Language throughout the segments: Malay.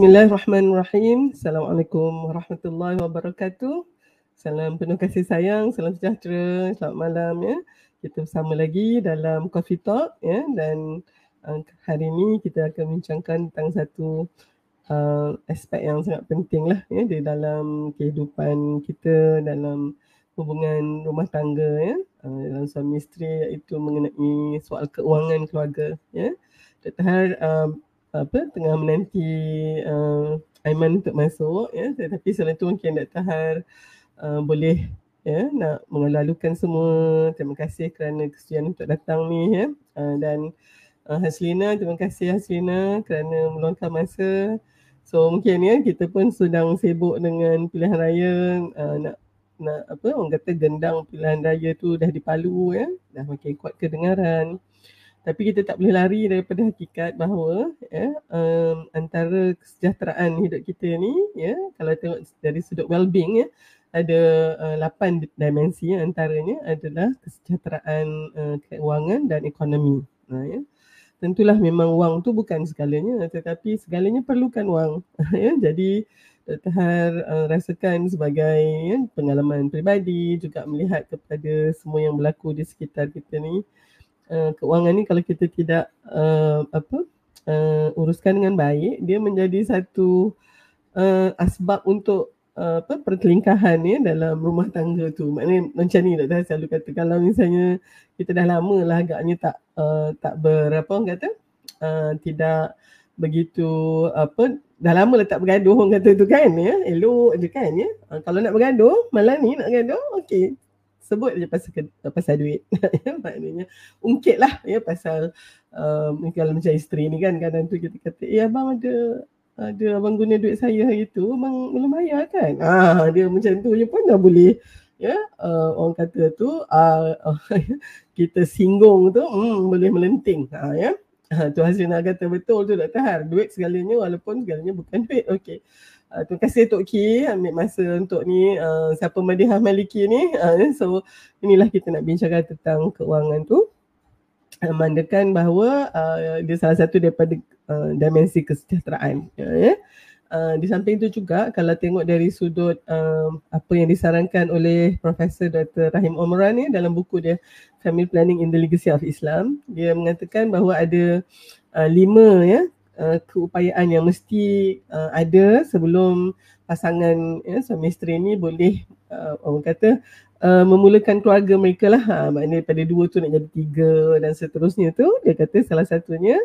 Bismillahirrahmanirrahim. Assalamualaikum warahmatullahi wabarakatuh. Salam penuh kasih sayang, salam sejahtera, selamat malam ya. Kita bersama lagi dalam Coffee Talk ya dan uh, hari ini kita akan bincangkan tentang satu uh, aspek yang sangat penting lah ya di dalam kehidupan kita dalam hubungan rumah tangga ya uh, dalam suami isteri iaitu mengenai soal keuangan keluarga ya. Dr. Har uh, apa tengah menanti uh, Aiman untuk masuk ya. Tetapi selain itu mungkin Dr. Har uh, boleh ya nak mengelalukan semua. Terima kasih kerana kesetujuan untuk datang ni ya. Uh, dan uh, Haslina terima kasih Haslina kerana meluangkan masa. So mungkin ya kita pun sedang sibuk dengan pilihan raya uh, nak nak apa orang kata gendang pilihan raya tu dah dipalu ya. Dah makin kuat kedengaran tapi kita tak boleh lari daripada hakikat bahawa ya um, antara kesejahteraan hidup kita ni ya kalau tengok dari sudut well-being ya ada uh, 8 dimensi ya, antaranya adalah kesejahteraan uh, keuangan dan ekonomi nah ya tentulah memang wang tu bukan segalanya tetapi segalanya perlukan wang ya jadi Dr. Har uh, rasakan sebagai ya, pengalaman peribadi juga melihat kepada semua yang berlaku di sekitar kita ni uh, keuangan ni kalau kita tidak uh, apa uh, uruskan dengan baik dia menjadi satu uh, asbab untuk uh, apa pertelingkahan ya dalam rumah tangga tu. Maknanya macam ni doktor selalu kata. Kalau misalnya kita dah lama lah agaknya tak uh, tak berapa orang kata uh, tidak begitu apa dah lama lah tak bergaduh orang kata tu kan ya. Elok je kan ya. Uh, kalau nak bergaduh malam ni nak bergaduh okey sebut je pasal pasal duit ya, maknanya ungkit lah ya pasal uh, kalau macam isteri ni kan kadang tu kita kata eh abang ada ada abang guna duit saya hari tu abang belum bayar kan ah dia macam tu je pun dah boleh ya uh, orang kata tu uh, kita singgung tu hmm, boleh melenting ha ya Ha, tu hasil nak kata betul tu Dr. Har. Duit segalanya walaupun segalanya bukan duit. Okey. Uh, terima kasih Tok Ki ambil masa untuk ni uh, siapa Madihah Maliki ni. Uh, so inilah kita nak bincangkan tentang keuangan tu. Uh, mandakan bahawa uh, dia salah satu daripada uh, dimensi kesejahteraan. Ya, yeah. Uh, di samping itu juga kalau tengok dari sudut uh, apa yang disarankan oleh Profesor Dr. Rahim Omran ni dalam buku dia Family Planning in the Legacy of Islam dia mengatakan bahawa ada uh, lima ya uh, keupayaan yang mesti uh, ada sebelum pasangan ya, suami isteri ni boleh uh, orang kata uh, memulakan keluarga mereka lah. Ha, maknanya pada dua tu nak jadi tiga dan seterusnya tu dia kata salah satunya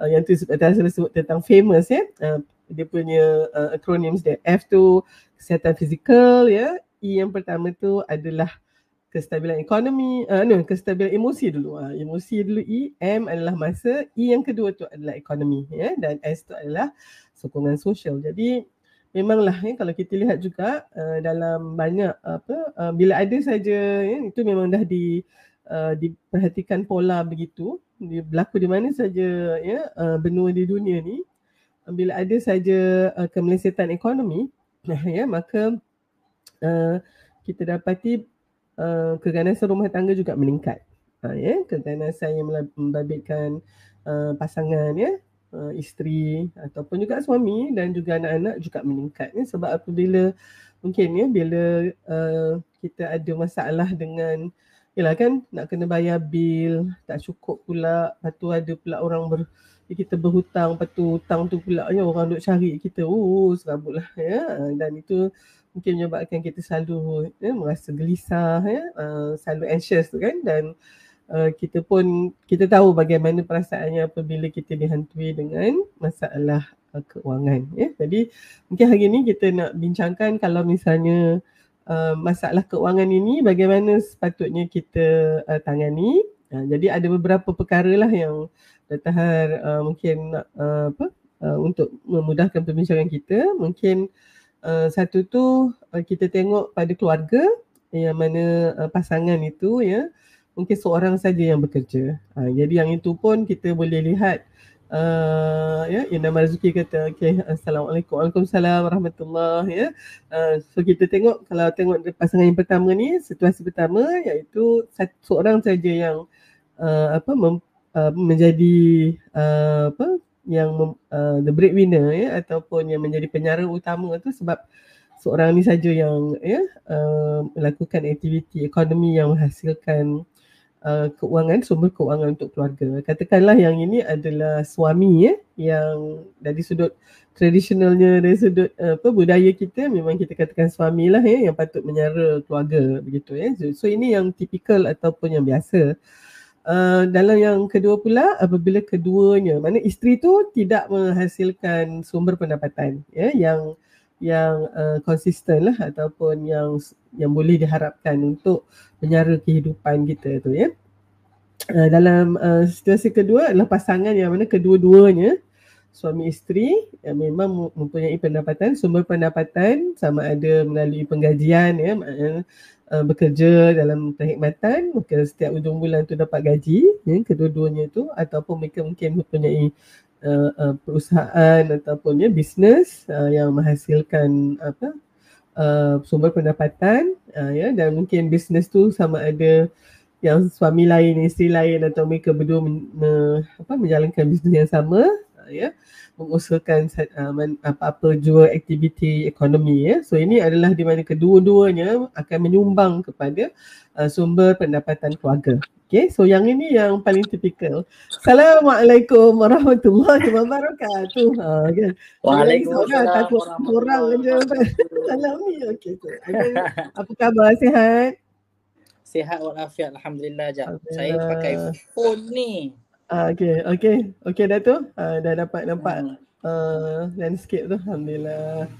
uh, yang tu sebab sebut tentang famous ya. Uh, dia punya uh, acronyms dia F tu kesihatan fizikal ya. E yang pertama tu adalah kestabilan ekonomi uh, no kestabilan emosi dulu. Uh, emosi dulu E M adalah masa E yang kedua tu adalah ekonomi ya dan S tu adalah sokongan sosial. Jadi memanglah ya kalau kita lihat juga uh, dalam banyak apa uh, bila ada saja ya itu memang dah di uh, diperhatikan pola begitu. Dia berlaku di mana saja ya uh, benua di dunia ni bila ada saja uh, kemelesetan ekonomi ya maka uh, kita dapati uh, keganasan rumah tangga juga meningkat. Uh, ya keganasan yang membabitkan uh, pasangan ya uh, isteri ataupun juga suami dan juga anak-anak juga meningkat ya. Sebab apabila mungkin ya bila uh, kita ada masalah dengan Yalah kan nak kena bayar bil, tak cukup pula, lepas tu ada pula orang ber, kita berhutang lepas tu hutang tu pula ya orang duk cari kita oh serabut lah ya. Dan itu mungkin menyebabkan kita selalu ya, merasa gelisah ya uh, selalu anxious tu kan. Dan uh, kita pun kita tahu bagaimana perasaannya apabila kita dihantui dengan masalah uh, keuangan ya. Jadi mungkin hari ini kita nak bincangkan kalau misalnya uh, masalah keuangan ini bagaimana sepatutnya kita uh, tangani. Uh, jadi ada beberapa perkara lah yang Dr. Har uh, mungkin nak uh, apa uh, untuk memudahkan perbincangan kita. Mungkin satu tu uh, kita tengok pada keluarga yang mana uh, pasangan itu ya mungkin seorang saja yang bekerja. Uh, jadi yang itu pun kita boleh lihat uh, ya yang nama Razuki kata okey assalamualaikum waalaikumsalam warahmatullahi ya. Uh, so kita tengok kalau tengok pasangan yang pertama ni situasi pertama iaitu seorang saja yang uh, apa mem, uh, menjadi uh, apa yang uh, the breadwinner ya ataupun yang menjadi penyara utama tu sebab seorang ni saja yang ya uh, melakukan aktiviti ekonomi yang menghasilkan uh, keuangan sumber keuangan untuk keluarga. Katakanlah yang ini adalah suami ya yang dari sudut tradisionalnya dari sudut uh, apa budaya kita memang kita katakan suami lah ya yang patut menyara keluarga begitu ya. So, so ini yang tipikal ataupun yang biasa. Uh, dalam yang kedua pula apabila keduanya mana isteri tu tidak menghasilkan sumber pendapatan ya yang yang uh, konsisten lah ataupun yang yang boleh diharapkan untuk menyara kehidupan kita tu ya. Uh, dalam uh, situasi kedua adalah pasangan yang mana kedua-duanya suami isteri yang memang mempunyai pendapatan sumber pendapatan sama ada melalui penggajian ya uh, bekerja dalam perkhidmatan maka setiap hujung bulan tu dapat gaji ya kedua-duanya tu ataupun mereka mungkin mempunyai uh, uh, perusahaan ataupun ya bisnes uh, yang menghasilkan apa uh, sumber pendapatan uh, ya dan mungkin bisnes tu sama ada yang suami lain isteri lain atau mereka berdua men, me, apa menjalankan bisnes yang sama ya mengusahakan uh, apa-apa jua aktiviti ekonomi ya so ini adalah di mana kedua-duanya akan menyumbang kepada uh, sumber pendapatan keluarga Okay, so yang ini yang paling tipikal. Assalamualaikum warahmatullahi wabarakatuh. Ha, kan? Waalaikumsalam takut orang je. Salam ni. Okay, so. apa khabar? Sihat? Sihat walafiat. Alhamdulillah. Jap. Saya pakai phone ni. Ah, okay, okay. Okay dah tu. Ah, dah dapat nampak hmm. uh, landscape tu. Alhamdulillah.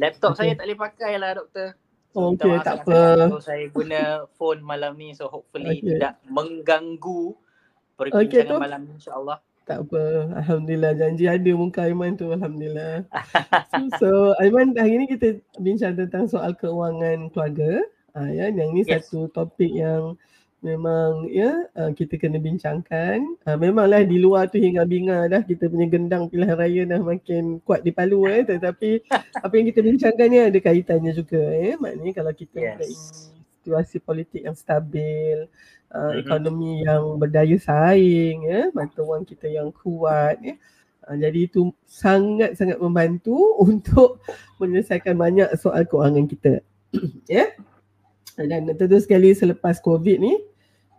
Laptop okay. saya tak boleh pakai lah doktor. So, okay, tak apa. So, saya guna phone malam ni so hopefully okay. tidak mengganggu perbincangan okay, malam ni insyaAllah. Tak apa. Alhamdulillah janji ada muka Aiman tu. Alhamdulillah. so, so Aiman hari ni kita bincang tentang soal keuangan keluarga. Uh, ya, yang ni yes. satu topik yang memang ya uh, kita kena bincangkan. Uh, memanglah di luar tu hingga binga dah kita punya gendang pilihan raya dah makin kuat di Palu eh tetapi apa yang kita bincangkan ni ada kaitannya juga eh maknanya kalau kita yes. situasi politik yang stabil uh, mm-hmm. ekonomi yang berdaya saing ya mata wang kita yang kuat ya uh, jadi itu sangat-sangat membantu untuk menyelesaikan banyak soal keuangan kita ya yeah? Dan tentu sekali selepas covid ni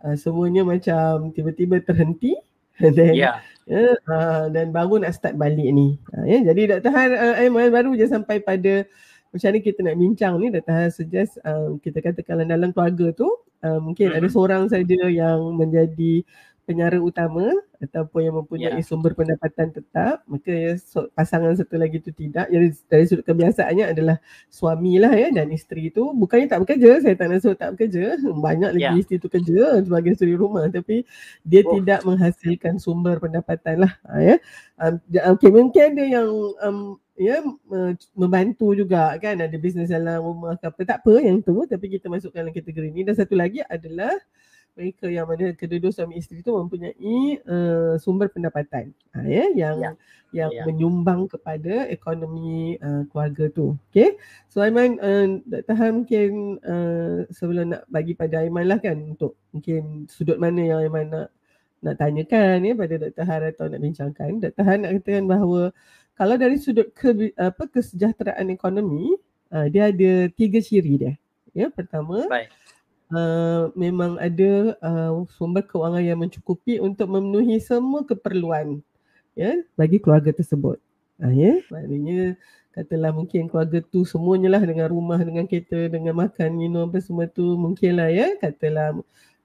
uh, semuanya macam tiba-tiba terhenti dan yeah. ya uh, dan baru nak start balik ni uh, ya jadi Dr. Han uh, Aiman baru je sampai pada macam ni kita nak bincang ni Dr. Han suggest uh, kita katakan dalam keluarga tu uh, mungkin mm-hmm. ada seorang saja yang menjadi penyara utama ataupun yang mempunyai yeah. sumber pendapatan tetap maka ya, so, pasangan satu lagi tu tidak jadi dari sudut kebiasaannya adalah suami lah ya dan isteri tu bukannya tak bekerja saya tak nak tak bekerja banyak lagi yeah. isteri tu kerja sebagai isteri rumah tapi dia oh. tidak menghasilkan sumber pendapatan lah ha, ya um, okay, mungkin ada yang um, ya membantu juga kan ada bisnes dalam rumah apa tak apa yang tu tapi kita masukkan dalam kategori ni dan satu lagi adalah mereka yang mana kedua-dua suami isteri tu mempunyai uh, sumber pendapatan uh, ya yang yeah. yang yeah. menyumbang kepada ekonomi uh, keluarga tu. Okay. So Aiman uh, Dr. Han mungkin uh, sebelum nak bagi pada Aiman lah kan untuk mungkin sudut mana yang Aiman nak nak tanyakan ya pada Dr. Han atau nak bincangkan. Dr. Han nak katakan bahawa kalau dari sudut ke, apa kesejahteraan ekonomi uh, dia ada tiga ciri dia. Ya, pertama Baik uh, memang ada uh, sumber kewangan yang mencukupi untuk memenuhi semua keperluan ya bagi keluarga tersebut. Uh, ya, maknanya katalah mungkin keluarga tu semuanya lah dengan rumah, dengan kereta, dengan makan, minum apa semua tu mungkinlah ya katalah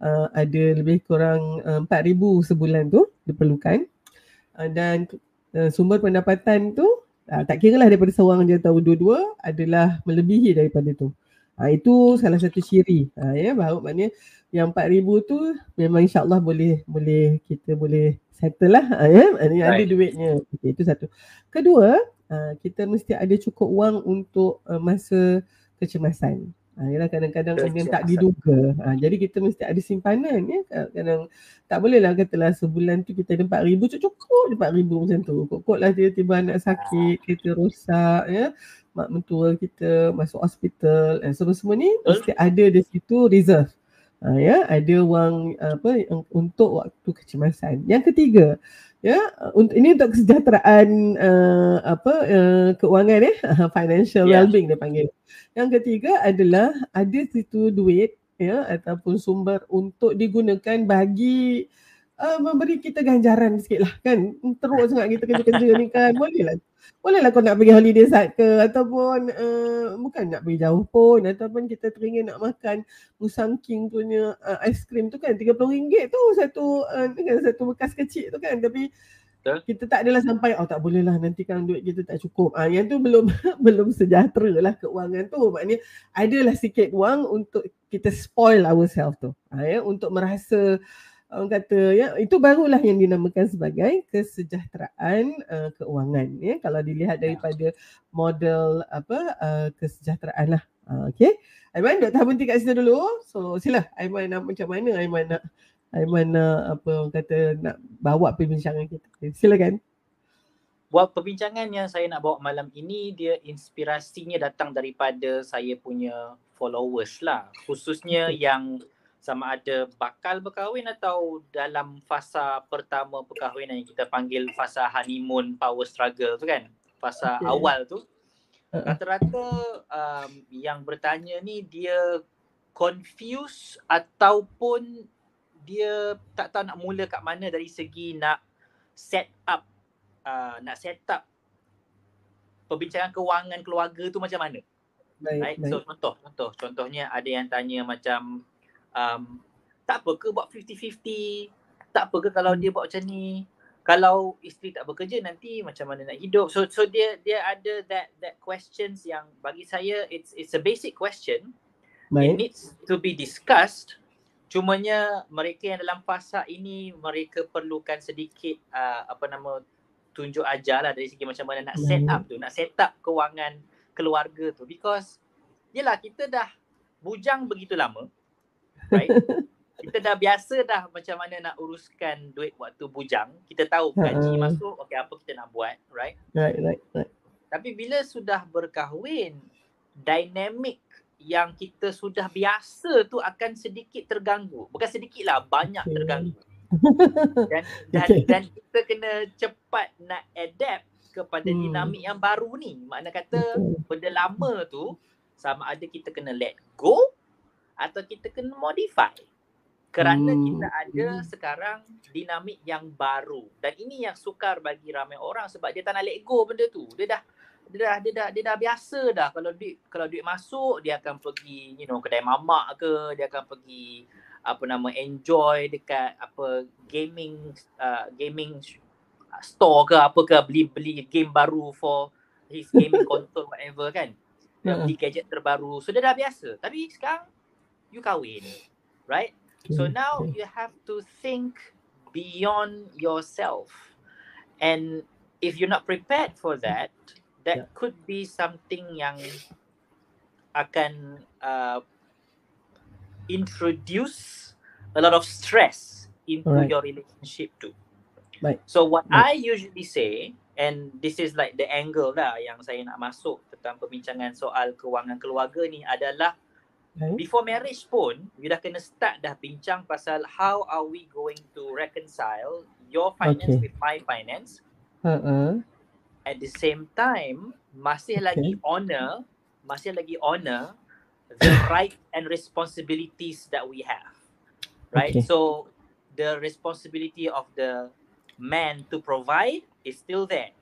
uh, ada lebih kurang uh, 4000 sebulan tu diperlukan. Uh, dan uh, sumber pendapatan tu uh, tak kira lah daripada seorang je atau dua-dua adalah melebihi daripada tu. Ha, itu salah satu ciri. Ha, ya, bahawa maknanya yang 4000 tu memang insyaAllah boleh boleh kita boleh settle lah. Ha, ya, maknanya right. ada duitnya. Okay, itu satu. Kedua, ha, kita mesti ada cukup wang untuk uh, masa kecemasan. Ha, yalah kadang-kadang ada yang tak diduga. Ha, jadi kita mesti ada simpanan. Ya. Kadang tak boleh lah katalah sebulan tu kita ada 4000 cukup 4000 macam tu. Kok-kok lah tiba-tiba anak sakit, kereta rosak. Ya mak mentua kita masuk hospital dan semua-semua ni mesti ada di situ reserve. Uh, ya, ada wang apa untuk waktu kecemasan. Yang ketiga, ya, untuk ini untuk kesejahteraan uh, apa uh, keuangan ya, uh, financial yeah. well-being dia panggil. Yang ketiga adalah ada situ duit ya ataupun sumber untuk digunakan bagi uh, memberi kita ganjaran sikit lah kan? Teruk sangat kita kerja-kerja ni kan? Boleh lah. Boleh lah kau nak pergi holiday side ke ataupun uh, bukan nak pergi jauh pun ataupun kita teringin nak makan Musang King punya uh, aiskrim tu kan? RM30 tu satu uh, kan satu bekas kecil tu kan? Tapi Betul. kita tak adalah sampai oh tak boleh lah nanti kan duit kita tak cukup. Ah yang tu belum belum sejahtera lah keuangan tu. Maknanya adalah sikit wang untuk kita spoil ourselves tu. Ah, ya untuk merasa orang kata ya itu barulah yang dinamakan sebagai kesejahteraan uh, keuangan ya. Kalau dilihat ya. daripada model apa uh, kesejahteraan lah. Uh, okey. Aiman dok tahan berhenti kat situ dulu. So sila. Aiman nak macam mana? Aiman nak Aiman nak apa orang kata nak bawa perbincangan kita. Silakan. Buat perbincangan yang saya nak bawa malam ini dia inspirasinya datang daripada saya punya followers lah. Khususnya yang sama ada bakal berkahwin atau dalam fasa pertama perkahwinan yang kita panggil fasa honeymoon power struggle tu kan fasa okay. awal tu uh-uh. rata-rata um, yang bertanya ni dia confuse ataupun dia tak tahu nak mula kat mana dari segi nak set up uh, nak set up perbincangan kewangan keluarga tu macam mana baik, right? baik. so contoh contoh contohnya ada yang tanya macam um, tak apa ke buat 50-50 tak apa ke kalau dia buat macam ni? Kalau isteri tak bekerja nanti macam mana nak hidup? So so dia dia ada that that questions yang bagi saya it's it's a basic question. Baik. it needs to be discussed. Cumanya mereka yang dalam fasa ini mereka perlukan sedikit uh, apa nama tunjuk ajar lah dari segi macam mana nak set up tu nak set up kewangan keluarga tu. Because yelah kita dah bujang begitu lama right? kita dah biasa dah macam mana nak uruskan duit waktu bujang. Kita tahu gaji uh, masuk, okey apa kita nak buat, right? Right, right, right. Tapi bila sudah berkahwin, dinamik yang kita sudah biasa tu akan sedikit terganggu. Bukan sedikit lah, banyak okay. terganggu. Dan, dan, okay. dan kita kena cepat nak adapt kepada hmm. dinamik yang baru ni. Makna kata benda lama tu sama ada kita kena let go atau kita kena modify. Kerana hmm. kita ada sekarang dinamik yang baru. Dan ini yang sukar bagi ramai orang sebab dia tak nak let go benda tu. Dia dah dia dah dia dah, dia dah biasa dah. Kalau duit kalau duit masuk dia akan pergi you know kedai mamak ke dia akan pergi apa nama enjoy dekat apa gaming uh, gaming store ke apa ke beli beli game baru for his gaming console whatever kan. Beli gadget terbaru. So dia dah biasa. Tapi sekarang you kahwin, right? So now you have to think beyond yourself. And if you're not prepared for that, that yeah. could be something yang akan uh, introduce a lot of stress into right. your relationship too. Right. So what right. I usually say, and this is like the angle lah yang saya nak masuk tentang perbincangan soal kewangan keluarga ni adalah Before marriage pun, you dah kena start dah bincang pasal how are we going to reconcile your finance okay. with my finance. Uh-uh. At the same time, masih okay. lagi honor, masih lagi honor the right and responsibilities that we have. Right? Okay. So, the responsibility of the man to provide is still there.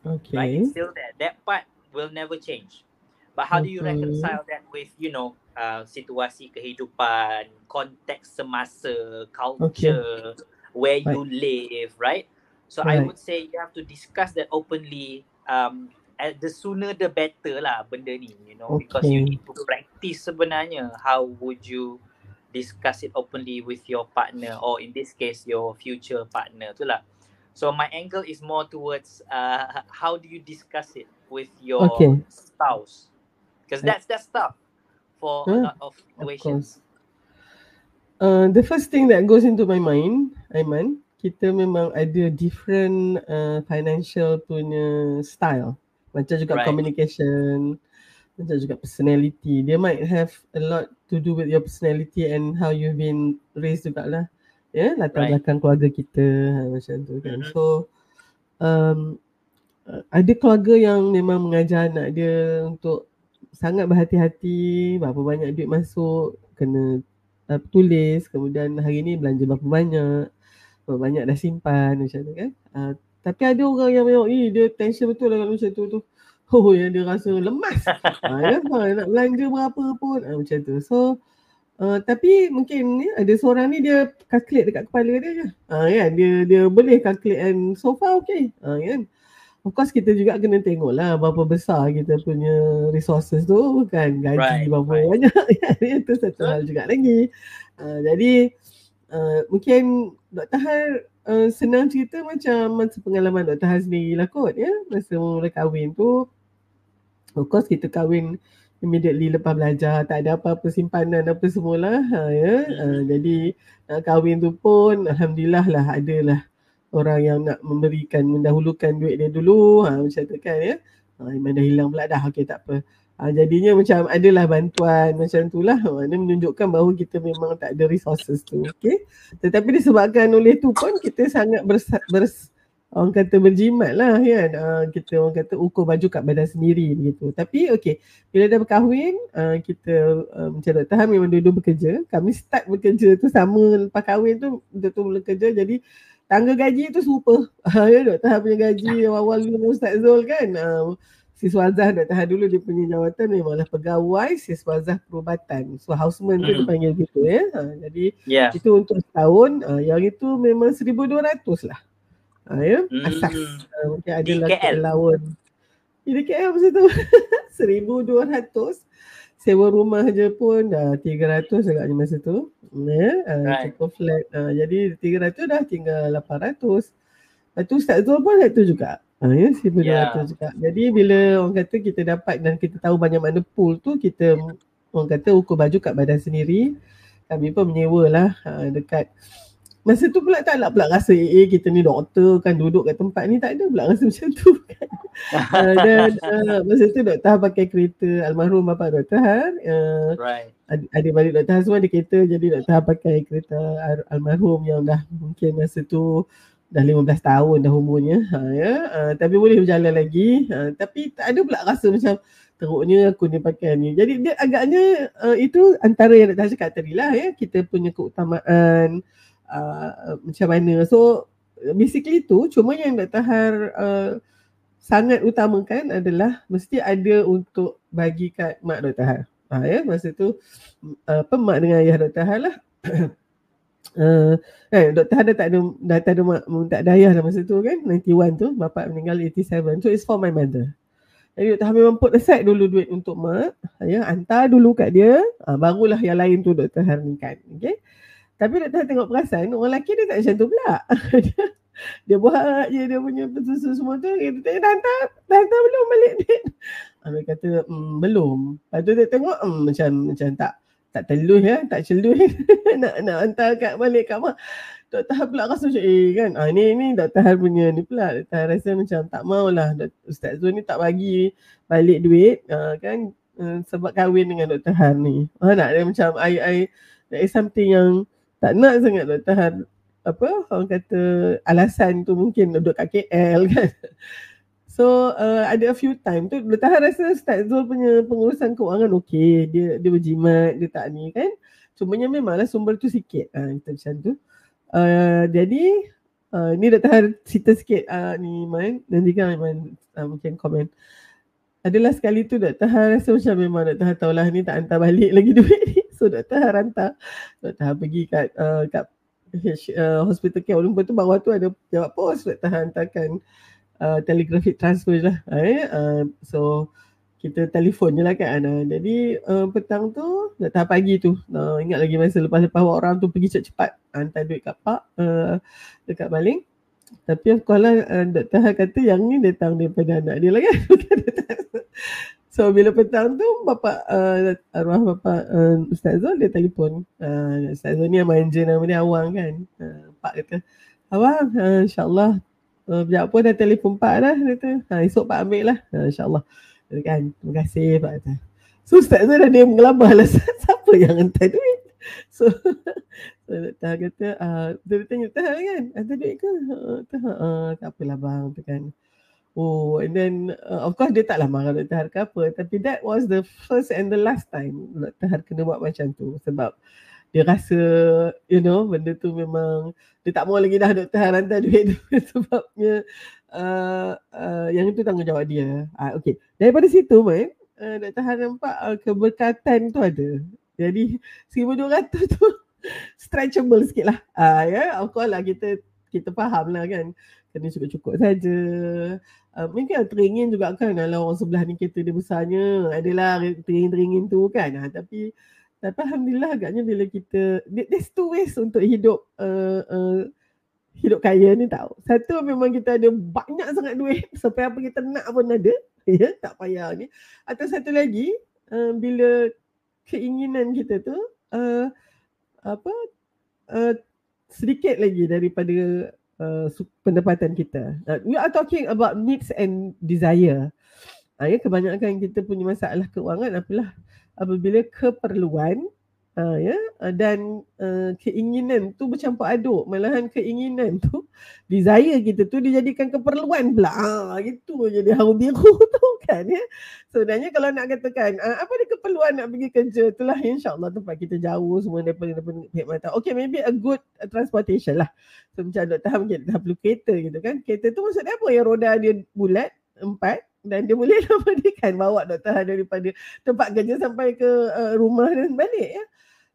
Okay. Right? It's still there. That part will never change. But how do you reconcile that with, you know, uh, situasi kehidupan, konteks semasa, culture, okay. where right. you live, right? So right. I would say you have to discuss that openly. Um, the sooner the better lah benda ni, you know, okay. because you need to practice sebenarnya. How would you discuss it openly with your partner or in this case your future partner tu lah. So my angle is more towards uh, how do you discuss it with your okay. spouse because that's that's tough for yeah, a lot of situations. Of uh, the first thing that goes into my mind, Aiman, kita memang ada different uh, financial punya style. Macam juga right. communication, macam juga personality. Dia might have a lot to do with your personality and how you've been raised juga lah. Ya, yeah? latar right. belakang keluarga kita ha, macam tu kan. Mm-hmm. So um, ada keluarga yang memang mengajar anak dia untuk sangat berhati-hati, berapa banyak duit masuk, kena uh, tulis, kemudian hari ni belanja berapa banyak, berapa banyak dah simpan macam tu kan. Uh, tapi ada orang yang memang, eh dia tension betul lah kalau macam tu tu. Oh yang dia rasa lemas. ha, ya, ha, nak belanja berapa pun ha, macam tu. So uh, tapi mungkin ni ada seorang ni dia calculate dekat kepala dia je. Ha, kan? dia dia boleh calculate and so far okay. Ha, kan? Of course kita juga kena tengok lah berapa besar kita punya resources tu kan gaji right, berapa right. banyak itu satu hal juga lagi. Uh, jadi uh, mungkin Dr. Har uh, senang cerita macam masa pengalaman Dr. Har sendiri lah kot ya masa mula kahwin tu Of course kita kahwin immediately lepas belajar tak ada apa-apa simpanan apa semualah ha, ya. Uh, jadi nak kahwin tu pun alhamdulillah lah adalah orang yang nak memberikan mendahulukan duit dia dulu ha, macam tu kan ya. Ha, Iman dah hilang pula dah okey tak apa. Ha, jadinya macam adalah bantuan macam tu lah. Ha, ini menunjukkan bahawa kita memang tak ada resources tu. Okay. Tetapi disebabkan oleh tu pun kita sangat bers, bers, orang kata berjimat lah kan uh, kita orang kata ukur baju kat badan sendiri begitu tapi okey bila dah berkahwin uh, kita uh, macam Dr. Han memang dua-dua bekerja kami start bekerja tu sama lepas kahwin tu betul-betul kerja jadi tangga gaji tu serupa uh, ya Dr. Han punya gaji awal-awal dulu Ustaz Zul kan uh, Siswa Azhar Dr. Han dulu dia punya jawatan memanglah pegawai siswa Azhar perubatan. So houseman tu mm. dia panggil gitu ya. Ha, jadi yeah. itu untuk setahun. Uh, yang itu memang 1200 lah. Ha, ya? Hmm. Asas. Uh, mungkin ada lah lawan. Di KL masa tu. 1200. Sewa rumah je pun dah 300 agaknya masa tu. Ya, uh, right. cukup flat. Uh, jadi 300 dah tinggal 800. Lepas tu Ustaz Zul pun satu juga. Ha, ya, 1200 yeah. juga. Jadi bila orang kata kita dapat dan kita tahu banyak mana pool tu, kita orang kata ukur baju kat badan sendiri. Kami pun menyewa lah uh, dekat Masa tu pula tak nak pula rasa eh, eh kita ni doktor kan duduk kat tempat ni tak ada pula rasa macam tu kan. uh, dan uh, masa tu doktor pakai kereta almarhum bapa doktor Han. Uh, right. Adik-adik doktor Han semua ada kereta jadi doktor pakai kereta almarhum yang dah mungkin masa tu dah 15 tahun dah umurnya. Ha, ya. Uh, tapi boleh berjalan lagi. Uh, tapi tak ada pula rasa macam teruknya aku ni pakai ni. Jadi dia agaknya uh, itu antara yang doktor cakap tadi lah ya. Kita punya keutamaan uh, macam mana. So basically tu cuma yang Dr. Har uh, sangat utamakan adalah mesti ada untuk bagi kat mak Dr. Har. Ha, ya, masa tu apa mak dengan ayah Dr. Har lah. Uh, eh, Dr. Har dah tak ada, dah tak ada mak, tak ada ayah dah masa tu kan 91 tu, bapa meninggal 87 So it's for my mother Jadi Dr. Har memang put aside dulu duit untuk mak ya, Hantar dulu kat dia uh, Barulah yang lain tu Dr. Har ni kan okay? Tapi nak tahu tengok perasan orang lelaki dia tak macam tu pula. dia buat je dia punya susu semua tu. Kita tanya dah hantar, dah hantar belum balik dia. Dia kata mm, belum. Lepas tu dia tengok mm, macam macam tak tak telus ya, tak celus nak nak hantar kat balik kat mak. Dr. Har pula rasa macam eh kan. Ah ni ni Dr. Har punya ni pula. Dr. Har rasa macam tak maulah Ustaz Zul ni tak bagi balik duit uh, kan uh, sebab kahwin dengan Dr. Har ni. Ah nak dia macam I I that is something yang tak nak sangat nak tahan apa orang kata alasan tu mungkin duduk kat KL kan. So uh, ada a few time tu tahan rasa Ustaz Zul punya pengurusan keuangan okey. Dia dia berjimat, dia tak ni kan. Cumanya memanglah sumber tu sikit. Ha, kita macam tu. Uh, jadi uh, ni dah tahan cerita sikit uh, ni Iman. Nanti kan Iman uh, mungkin komen. Adalah sekali tu dah tahan rasa macam memang dah tahan tahulah ni tak hantar balik lagi duit ni. So Dr. Han hantar Dr. Han pergi kat uh, kat uh, hospital care Kuala tu bawah tu ada jawab pos Dr. Han hantarkan uh, telegraphic transfer lah eh? uh, so kita telefon je lah kan uh, jadi uh, petang tu Dr. Han pagi tu uh, ingat lagi masa lepas-lepas orang tu pergi cepat-cepat hantar duit kat pak uh, dekat baling tapi of course lah uh, Dr. Han kata yang ni datang daripada anak dia lah kan So bila petang tu bapa uh, arwah bapa uh, Ustaz Zul dia telefon. Uh, Ustaz Zul ni yang manja nama dia Awang kan. Uh, pak kata, "Awang, uh, insya-Allah uh, sekejap pun dah telefon pak dah." Dia kata, ha, "Esok pak ambil lah." Uh, insya-Allah. kan terima kasih Pak Atta. So Ustaz tu dah dia mengelabah lah siapa yang hantar duit. So, so Doktor kata, uh, dia tanya, kan, hantar duit ke? Tak, uh, tak apalah bang, tu kan. Oh, and then uh, of course dia taklah marah Dr. Har ke apa. Tapi that was the first and the last time Dr. Har kena buat macam tu. Sebab dia rasa, you know, benda tu memang dia tak mau lagi dah Dr. Har hantar duit tu. Sebabnya uh, uh, yang itu tanggungjawab dia. Uh, okay, daripada situ, man, uh, Dr. Han nampak uh, keberkatan tu ada. Jadi 1200 tu stretchable sikit lah. Uh, ya, yeah? of course lah kita kita faham lah kan. Kena cukup-cukup saja. Uh, mungkin teringin juga kan kalau orang sebelah ni kereta dia besarnya. Adalah teringin-teringin tu kan. Uh, tapi tapi Alhamdulillah agaknya bila kita, there's two ways untuk hidup uh, uh, hidup kaya ni tahu. Satu memang kita ada banyak sangat duit sampai apa kita nak pun ada. ya tak payah ni atau satu lagi uh, bila keinginan kita tu uh, apa uh, sedikit lagi daripada uh, pendapatan kita. Uh, we are talking about needs and desire. Uh, ya kebanyakan kita punya masalah keuangan apalah apabila keperluan Uh, ya. Uh, dan uh, keinginan tu bercampur aduk. Malahan keinginan tu desire kita tu dijadikan keperluan pula. Ah gitu jadi haru biru tu kan ya. Sebenarnya kalau nak katakan uh, apa dia keperluan nak pergi kerja? Itulah insyaallah tempat kita jauh semua daripada daripada pihak mata. Okay maybe a good uh, transportation lah. So macam doktor Ham kita dah perlu kereta gitu kan. Kereta tu maksudnya apa? Yang roda dia bulat empat dan dia boleh kan bawa doktor daripada tempat kerja sampai ke uh, rumah dan balik ya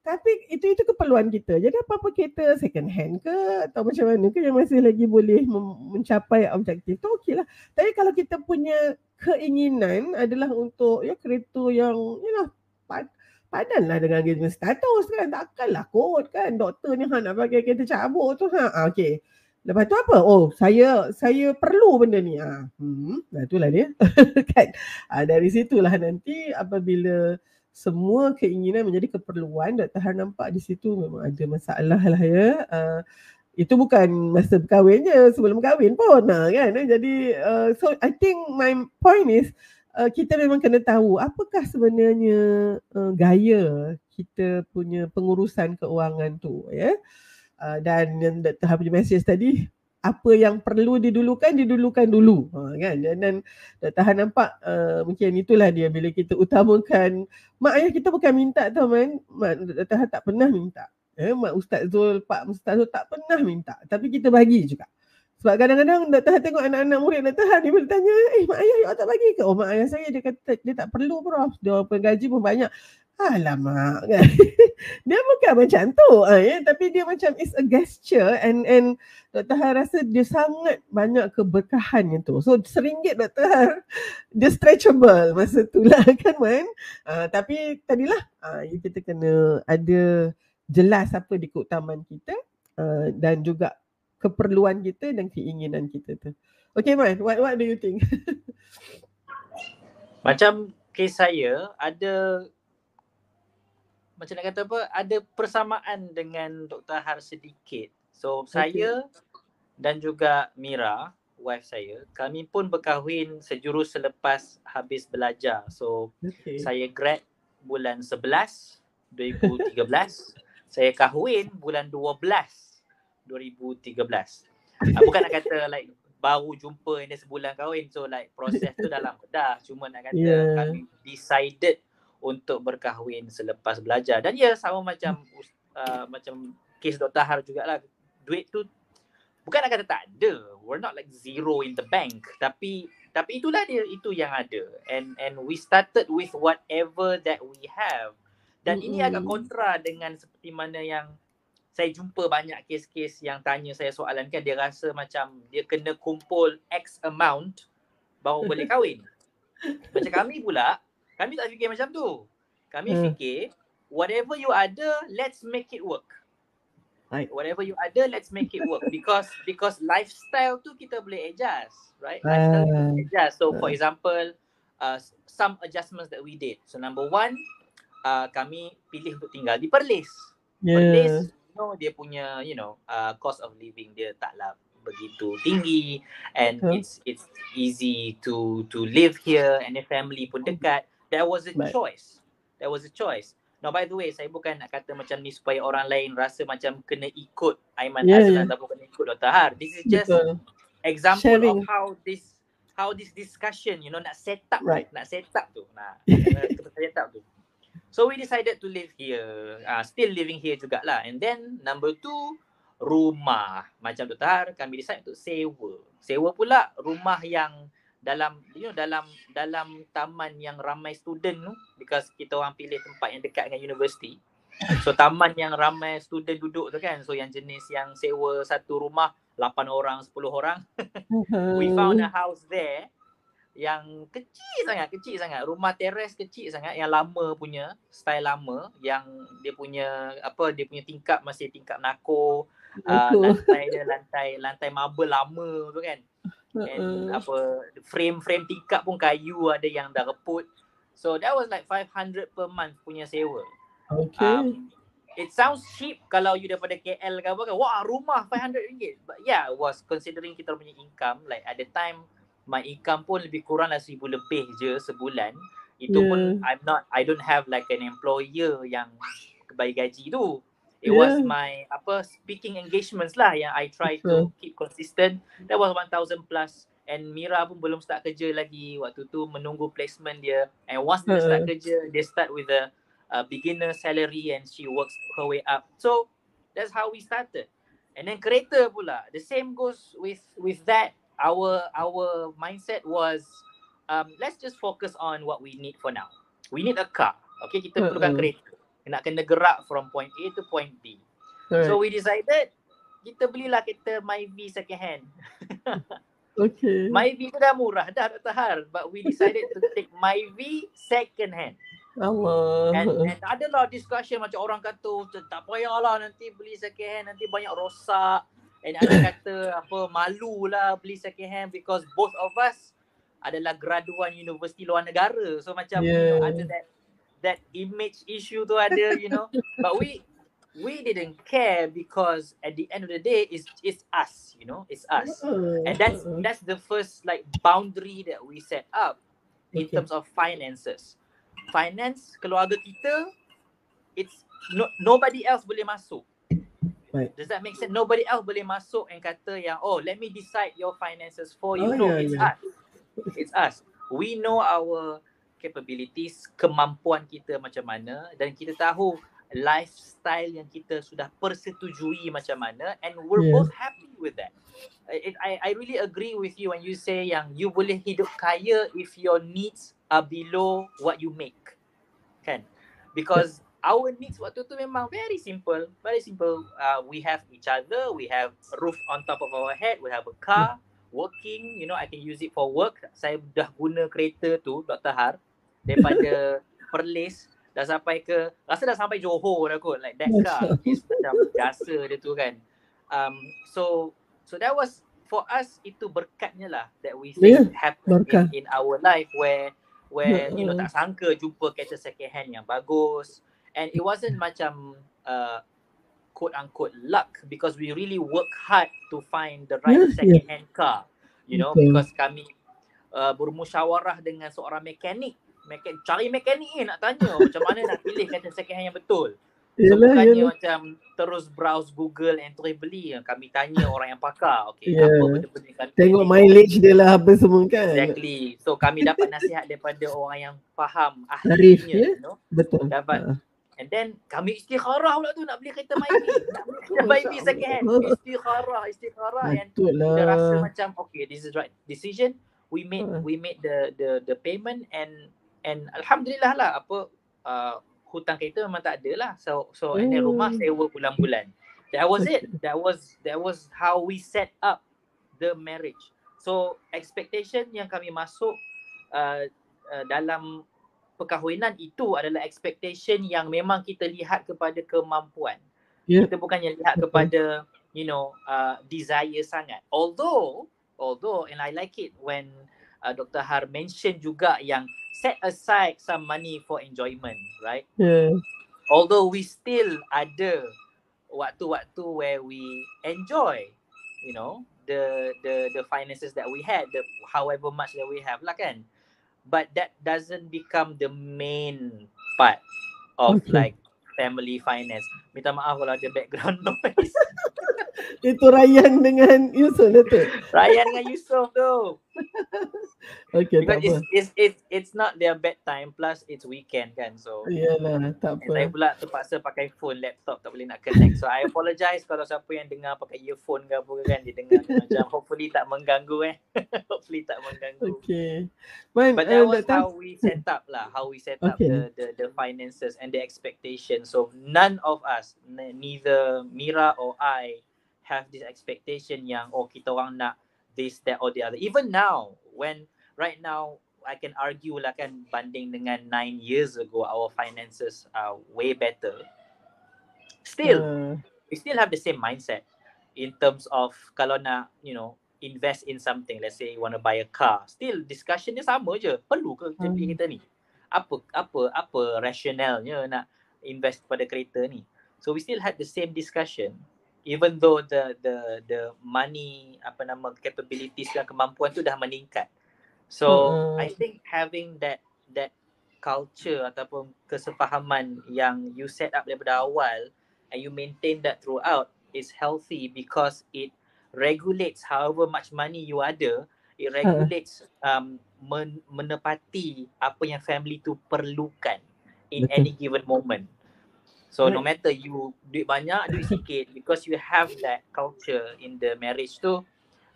tapi itu itu keperluan kita. Jadi apa-apa kereta second hand ke atau macam mana ke yang masih lagi boleh mencapai objektif tu okey lah. Tapi kalau kita punya keinginan adalah untuk ya kereta yang know, pad, padan lah dengan dengan status kan. Takkanlah kot kan doktor ni ha, nak pakai kereta cabut tu. Ha, ah, okey. Lepas tu apa? Oh, saya saya perlu benda ni. Ha. Hmm, itulah dia. kan. Ha, dari situlah nanti apabila semua keinginan menjadi keperluan Dr. Har nampak di situ memang ada masalah lah ya uh, itu bukan masa berkahwin je sebelum kahwin pun nah, kan jadi uh, so I think my point is uh, kita memang kena tahu apakah sebenarnya uh, gaya kita punya pengurusan keuangan tu ya uh, dan yang Dr. Har punya message tadi apa yang perlu didulukan didulukan dulu ha, kan dan, dan tahan nampak uh, mungkin itulah dia bila kita utamakan mak ayah kita bukan minta tau man mak tahan tak pernah minta eh mak ustaz Zul pak ustaz Zul tak pernah minta tapi kita bagi juga sebab kadang-kadang Dr. Han tengok anak-anak murid Dr. Han dia bertanya, eh mak ayah awak tak bagi ke? Oh mak ayah saya dia kata dia tak perlu prof. Dia gaji pun banyak. Alamak kan. dia bukan macam tu. Uh, ya? Tapi dia macam it's a gesture and and Dr. Har rasa dia sangat banyak keberkahan itu. So seringgit Dr. Har dia stretchable masa tu lah kan man. Uh, tapi tadilah uh, kita kena ada jelas apa di keutamaan kita uh, dan juga keperluan kita dan keinginan kita tu. Okay man, what, what do you think? Macam kes saya ada macam nak kata apa ada persamaan dengan Dr. Har sedikit. So okay. saya dan juga Mira, wife saya, kami pun berkahwin sejurus selepas habis belajar. So okay. saya grad bulan 11 2013. saya kahwin bulan 12 2013. Uh, bukan nak kata like baru jumpa ini sebulan kahwin so like proses tu dalam dah cuma nak kata yeah. kami decided untuk berkahwin selepas belajar. Dan ya sama macam uh, macam kes Dr. Har jugalah duit tu bukan nak kata tak ada. We're not like zero in the bank. Tapi tapi itulah dia itu yang ada. And and we started with whatever that we have. Dan mm-hmm. ini agak kontra dengan seperti mana yang saya jumpa banyak kes-kes yang tanya saya soalan kan. Dia rasa macam dia kena kumpul x amount baru boleh kahwin. Macam kami pula kami tak fikir macam tu. Kami hmm. fikir whatever you ada, let's make it work. Right. Whatever you ada, let's make it work because because lifestyle tu kita boleh adjust, right? Lifestyle uh, boleh adjust. So for example, uh, some adjustments that we did. So number one, uh, kami pilih untuk tinggal di Perlis. Yeah. Perlis, you know, dia punya, you know, uh, cost of living dia taklah begitu tinggi and Betul. it's it's easy to to live here and the family pun dekat. There was a Baik. choice. There was a choice. Now by the way, saya bukan nak kata macam ni supaya orang lain rasa macam kena ikut Aiman Yeah, Azlan yeah. ataupun kena ikut Dr. Har. This is just Betul. example Sharing. of how this how this discussion you know nak set up Right. nak set up tu nah set up tu so we decided to live here uh, still living here jugalah and then number two rumah macam Dr. Har kami decide untuk sewa sewa pula rumah yang dalam you know dalam dalam taman yang ramai student tu because kita orang pilih tempat yang dekat dengan universiti so taman yang ramai student duduk tu kan so yang jenis yang sewa satu rumah 8 orang 10 orang we found a house there yang kecil sangat, kecil sangat. Rumah teres kecil sangat yang lama punya, style lama yang dia punya apa dia punya tingkap masih tingkap nako. Uh, lantai dia lantai lantai marble lama tu kan. And apa frame-frame tingkap pun kayu ada yang dah reput. So that was like 500 per month punya sewa. Okay. Um, it sounds cheap kalau you daripada KL ke apa kan. Wah, rumah 500 ringgit. But yeah, was considering kita punya income like at the time my income pun lebih kurang lah seribu lebih je sebulan. Itu Yeah. pun I'm not I don't have like an employer yang bagi gaji tu. It was Yeah. my apa speaking engagements lah yang I try to keep consistent. That was 1000 plus and Mira pun belum start kerja lagi waktu tu menunggu placement dia and once dia start Uh-uh. kerja dia start with a, a beginner salary and she works her way up. So that's how we started. And then kereta pula the same goes with with that our our mindset was um let's just focus on what we need for now. We need a car. Okay, kita perlukan Uh-uh. kereta. Nak kena gerak from point A to point B. Alright. So we decided kita belilah kereta Myvi second hand. okay. Myvi tu dah murah dah Dr. Har but we decided to take Myvi second hand. Allah. And, and ada lah discussion macam orang kata "Oh, tak payahlah nanti beli second hand nanti banyak rosak. And ada kata apa malu lah beli second hand because both of us adalah graduan universiti luar negara. So macam you know, Yeah. ada that that image issue tu ada you know. But we we didn't care because at the end of the day it's it's us, you know, it's us. Uh-uh. And that's Uh-uh. that's the first like boundary that we set up in Okay. terms of finances. Finance keluarga kita it's no, nobody else boleh masuk. Right. Does that make sense? Nobody else boleh masuk and kata yang oh let me decide your finances for you. Oh, no, yeah, it's yeah. us. It's us. We know our capabilities, kemampuan kita macam mana dan kita tahu lifestyle yang kita sudah persetujui macam mana and we're Yeah. both happy with that. I, I I really agree with you when you say yang you boleh hidup kaya if your needs are below what you make. Kan? Because our needs waktu tu memang very simple, very simple. Uh, we have each other, we have roof on top of our head, we have a car, working, you know, I can use it for work. Saya dah guna kereta tu, Dr. Har, daripada Perlis dah sampai ke rasa dah sampai Johor dah kot like that car is macam jasa dia tu kan. Um so so that was for us itu berkatnya lah that we Yeah, think happened berkat. in, in our life where where you know tak sangka jumpa kereta second hand yang bagus. And it wasn't macam uh, quote unquote luck because we really work hard to find the right Yeah, second hand car you know Betul. because kami uh, bermusyawarah dengan seorang mekanik Mekan, cari mekanik ni nak tanya macam mana nak pilih kereta second hand yang betul So Yelah, bukannya yelah. macam terus browse Google and terus beli. Kami tanya orang yang pakar. Okay, Yeah. apa benda-benda kami Tengok pilih. mileage dia lah apa semua kan. Exactly. So kami dapat nasihat daripada orang yang faham Tarif, ahlinya. ya? You know? Betul. Dapat. Ha. And then kami istikharah pula tu nak beli kereta Myvi. nak beli kereta Myvi second hand. Istikharah, istikharah and Betul kita rasa lah. macam okay this is right decision. We made Ha. we made the the the payment and and alhamdulillah lah apa uh, hutang kereta memang tak ada lah. So so and then rumah Hmm. sewa bulan-bulan. That was it. That was that was how we set up the marriage. So expectation yang kami masuk uh, uh, dalam perkahwinan itu adalah expectation yang memang kita lihat kepada kemampuan. Ya. Kita bukannya lihat kepada you know uh, desire sangat. Although although and I like it when uh, Dr. Har mention juga yang set aside some money for enjoyment, right? Ya. Although we still ada waktu-waktu where we enjoy, you know, the the the finances that we had, the however much that we have lah kan. But that doesn't become the main part of Okay. like family finance. Minta maaf kalau ada background noise. Itu Ryan dengan Yusof tu. Ryan dengan Yusof tu. Okay, tak Because apa. it's, it's it's it's not their bedtime plus it's weekend kan. So Iyalah, tak saya apa. pula terpaksa pakai phone, laptop tak boleh nak connect. So I apologize kalau siapa yang dengar pakai earphone ke apa ke kan dia dengar macam hopefully tak mengganggu eh. hopefully tak mengganggu. Okay. Man, But uh, that was Dr. how we set up lah, how we set up Okay. the, the the finances and the expectation. So none of us, neither Mira or I, have this expectation yang oh kita orang nak this that or the other. Even now, when right now I can argue lah kan banding dengan nine years ago, our finances are way better. Still, Uh, we still have the same mindset in terms of kalau nak you know invest in something let's say you want to buy a car still discussion dia sama je perlu ke kita beli Hmm. kereta ni apa apa apa rationalnya nak invest pada kereta ni so we still had the same discussion even though the the the money apa nama capabilities dan kemampuan tu dah meningkat so Mm-mm. i think having that that culture ataupun kesefahaman yang you set up daripada awal and you maintain that throughout is healthy because it regulates however much money you ada it regulates um men, menepati apa yang family tu perlukan in Betul. any given moment so no Right. matter you duit banyak duit sikit because you have that culture in the marriage tu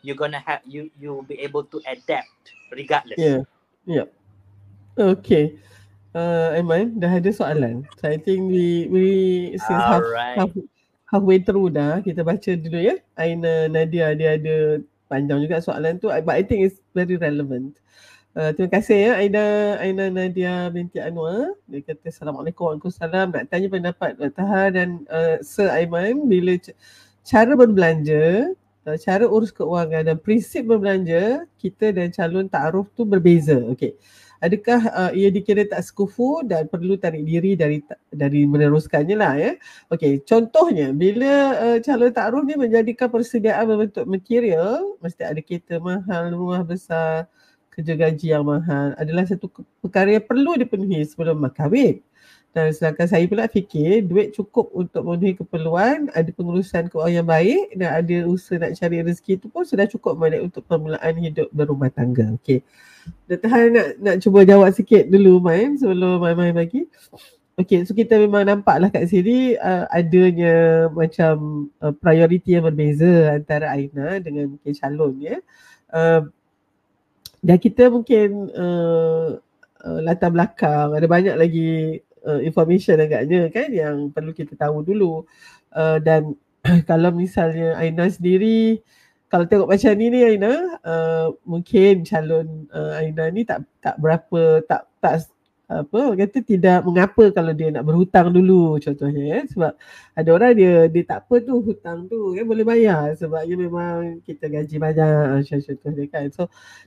you're gonna have you you'll be able to adapt regardless yeah. Yeah. Okay. Uh, Aiman, dah ada soalan. So I think we we since half, Alright. half halfway through dah kita baca dulu ya. Aina Nadia dia ada panjang juga soalan tu but I think it's very relevant. Uh, terima kasih ya Aina Aina Nadia binti Anwar. Dia kata Assalamualaikum Waalaikumsalam. Nak tanya pendapat Dr. Ha dan uh, Sir Aiman bila c- cara berbelanja, uh, cara urus keuangan dan prinsip berbelanja kita dan calon ta'aruf tu berbeza. Okey. Adakah uh, ia dikira tak sekufu dan perlu tarik diri dari dari meneruskannya lah ya. Okey, contohnya bila uh, calon ta'aruf ni menjadikan persediaan berbentuk material, mesti ada kereta mahal, rumah besar, kerja gaji yang mahal adalah satu perkara yang perlu dipenuhi sebelum kahwin. Dan sedangkan saya pula fikir duit cukup untuk memenuhi keperluan, ada pengurusan keuangan yang baik dan ada usaha nak cari rezeki itu pun sudah cukup balik untuk permulaan hidup berumah tangga. Okey. Dr. Nak, nak cuba jawab sikit dulu Main sebelum Main-Main bagi. Okey, so kita memang nampaklah kat sini uh, adanya macam uh, priority yang berbeza antara Aina dengan mungkin calon ya. Uh, dan kita mungkin uh, uh, latar belakang ada banyak lagi uh, information agaknya kan yang perlu kita tahu dulu. Uh, dan kalau misalnya Aina sendiri kalau tengok macam ni ni Aina uh, mungkin calon uh, Aina ni tak tak berapa tak tak apa orang kata tidak mengapa kalau dia nak berhutang dulu contohnya ya sebab ada orang dia dia tak apa tu hutang tu kan boleh bayar. Sebabnya memang kita gaji banyak macam contoh dia kan. So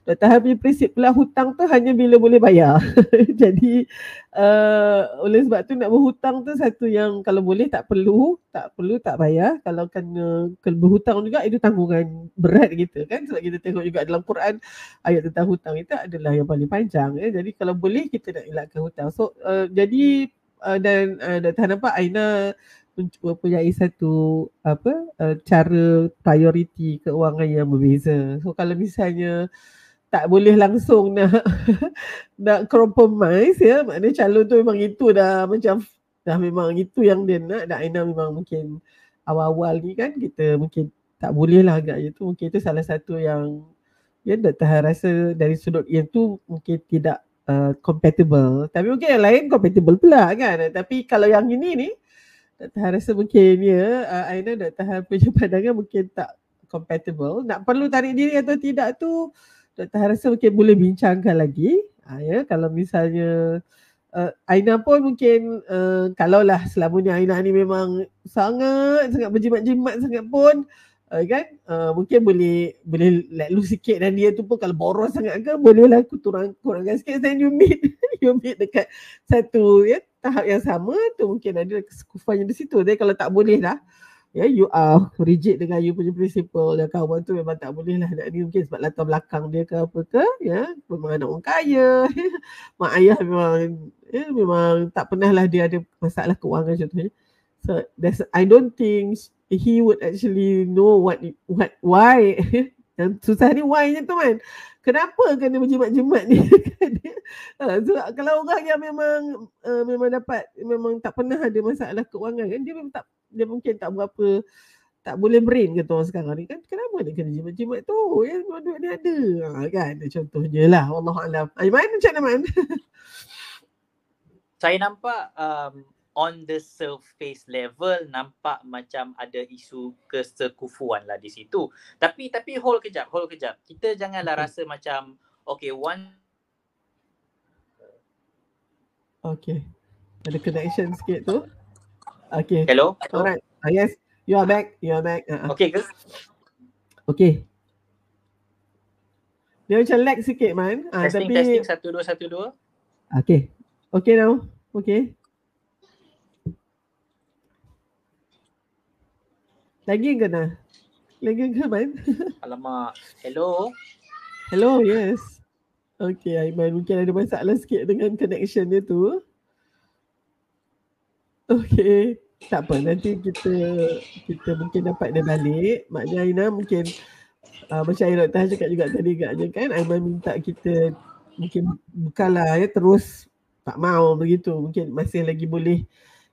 Dr. Habib prinsip pula hutang tu hanya bila boleh bayar. Jadi uh, oleh sebab tu nak berhutang tu satu yang kalau boleh tak perlu tak perlu tak bayar kalau kena berhutang juga itu tanggungan berat kita kan. Sebab kita tengok juga dalam Quran ayat tentang hutang itu adalah yang paling panjang ya. Jadi kalau boleh kita nak elakkan hutang. So uh, jadi uh, dan uh, Dr. nampak Aina mempunyai satu apa uh, cara priority keuangan yang berbeza. So kalau misalnya tak boleh langsung nak nak compromise ya. Maknanya calon tu memang itu dah macam dah memang itu yang dia nak dan Aina memang mungkin awal-awal ni kan kita mungkin tak boleh lah agaknya tu mungkin itu salah satu yang ya Dr. Han rasa dari sudut yang tu mungkin tidak uh, compatible tapi mungkin yang lain compatible pula kan tapi kalau yang ini ni Dr. Han rasa mungkin ya uh, Aina Dr. Han punya pandangan mungkin tak compatible nak perlu tarik diri atau tidak tu Dr. Han rasa mungkin boleh bincangkan lagi uh, ya kalau misalnya uh, Aina pun mungkin uh, kalaulah selama ni Aina ni memang sangat sangat berjimat-jimat sangat pun uh, kan? Uh, mungkin boleh boleh let loose sikit dan dia tu pun kalau boros sangat ke bolehlah aku kurang kurangkan sikit then you meet you meet dekat satu ya tahap yang sama tu mungkin ada kesekufannya di situ. Tapi kalau tak boleh lah ya yeah, you are rigid dengan you punya principle. Dan kawan tu memang tak boleh lah nak ni mungkin sebab latar belakang dia ke apa ke ya. Yeah, memang anak orang kaya. Mak ayah memang ya, memang tak pernah lah dia ada masalah keuangan contohnya so that's I don't think he would actually know what what why. Yang susah ni why nya tu kan. Kenapa kena berjimat-jimat ni? Uh, so, kalau orang yang memang uh, memang dapat memang tak pernah ada masalah keuangan kan dia memang tak dia mungkin tak berapa tak boleh brain kata orang sekarang ni. Kan kenapa dia kena jimat-jimat tu? Ya duit dia ada. Ha, kan? Contohnya lah. Allah alam Aiman macam mana Man saya nampak um, on the surface level nampak macam ada isu kesekufuan lah di situ. Tapi tapi hold kejap hold kejap. Kita janganlah okay. rasa macam okay one okay ada connection sikit tu Okay. Hello. Alright. Uh, yes. You are back. You are back. Uh-huh. Okay ke? Okay. Dia macam lag sikit man. Uh, testing, tapi... testing. Satu, dua, satu, dua. Okay. Okay now. Okay. Lagi ke nak? Lagi ke man? Alamak. Hello. Hello, yes. Okay, Aiman mungkin ada masalah sikit dengan connection dia tu. Okay. Tak apa. Nanti kita kita mungkin dapat dia balik. Maknanya Aina mungkin uh, macam Aina Dr. cakap juga tadi agaknya kan. Aiman minta kita mungkin bukanlah ya terus tak mau begitu. Mungkin masih lagi boleh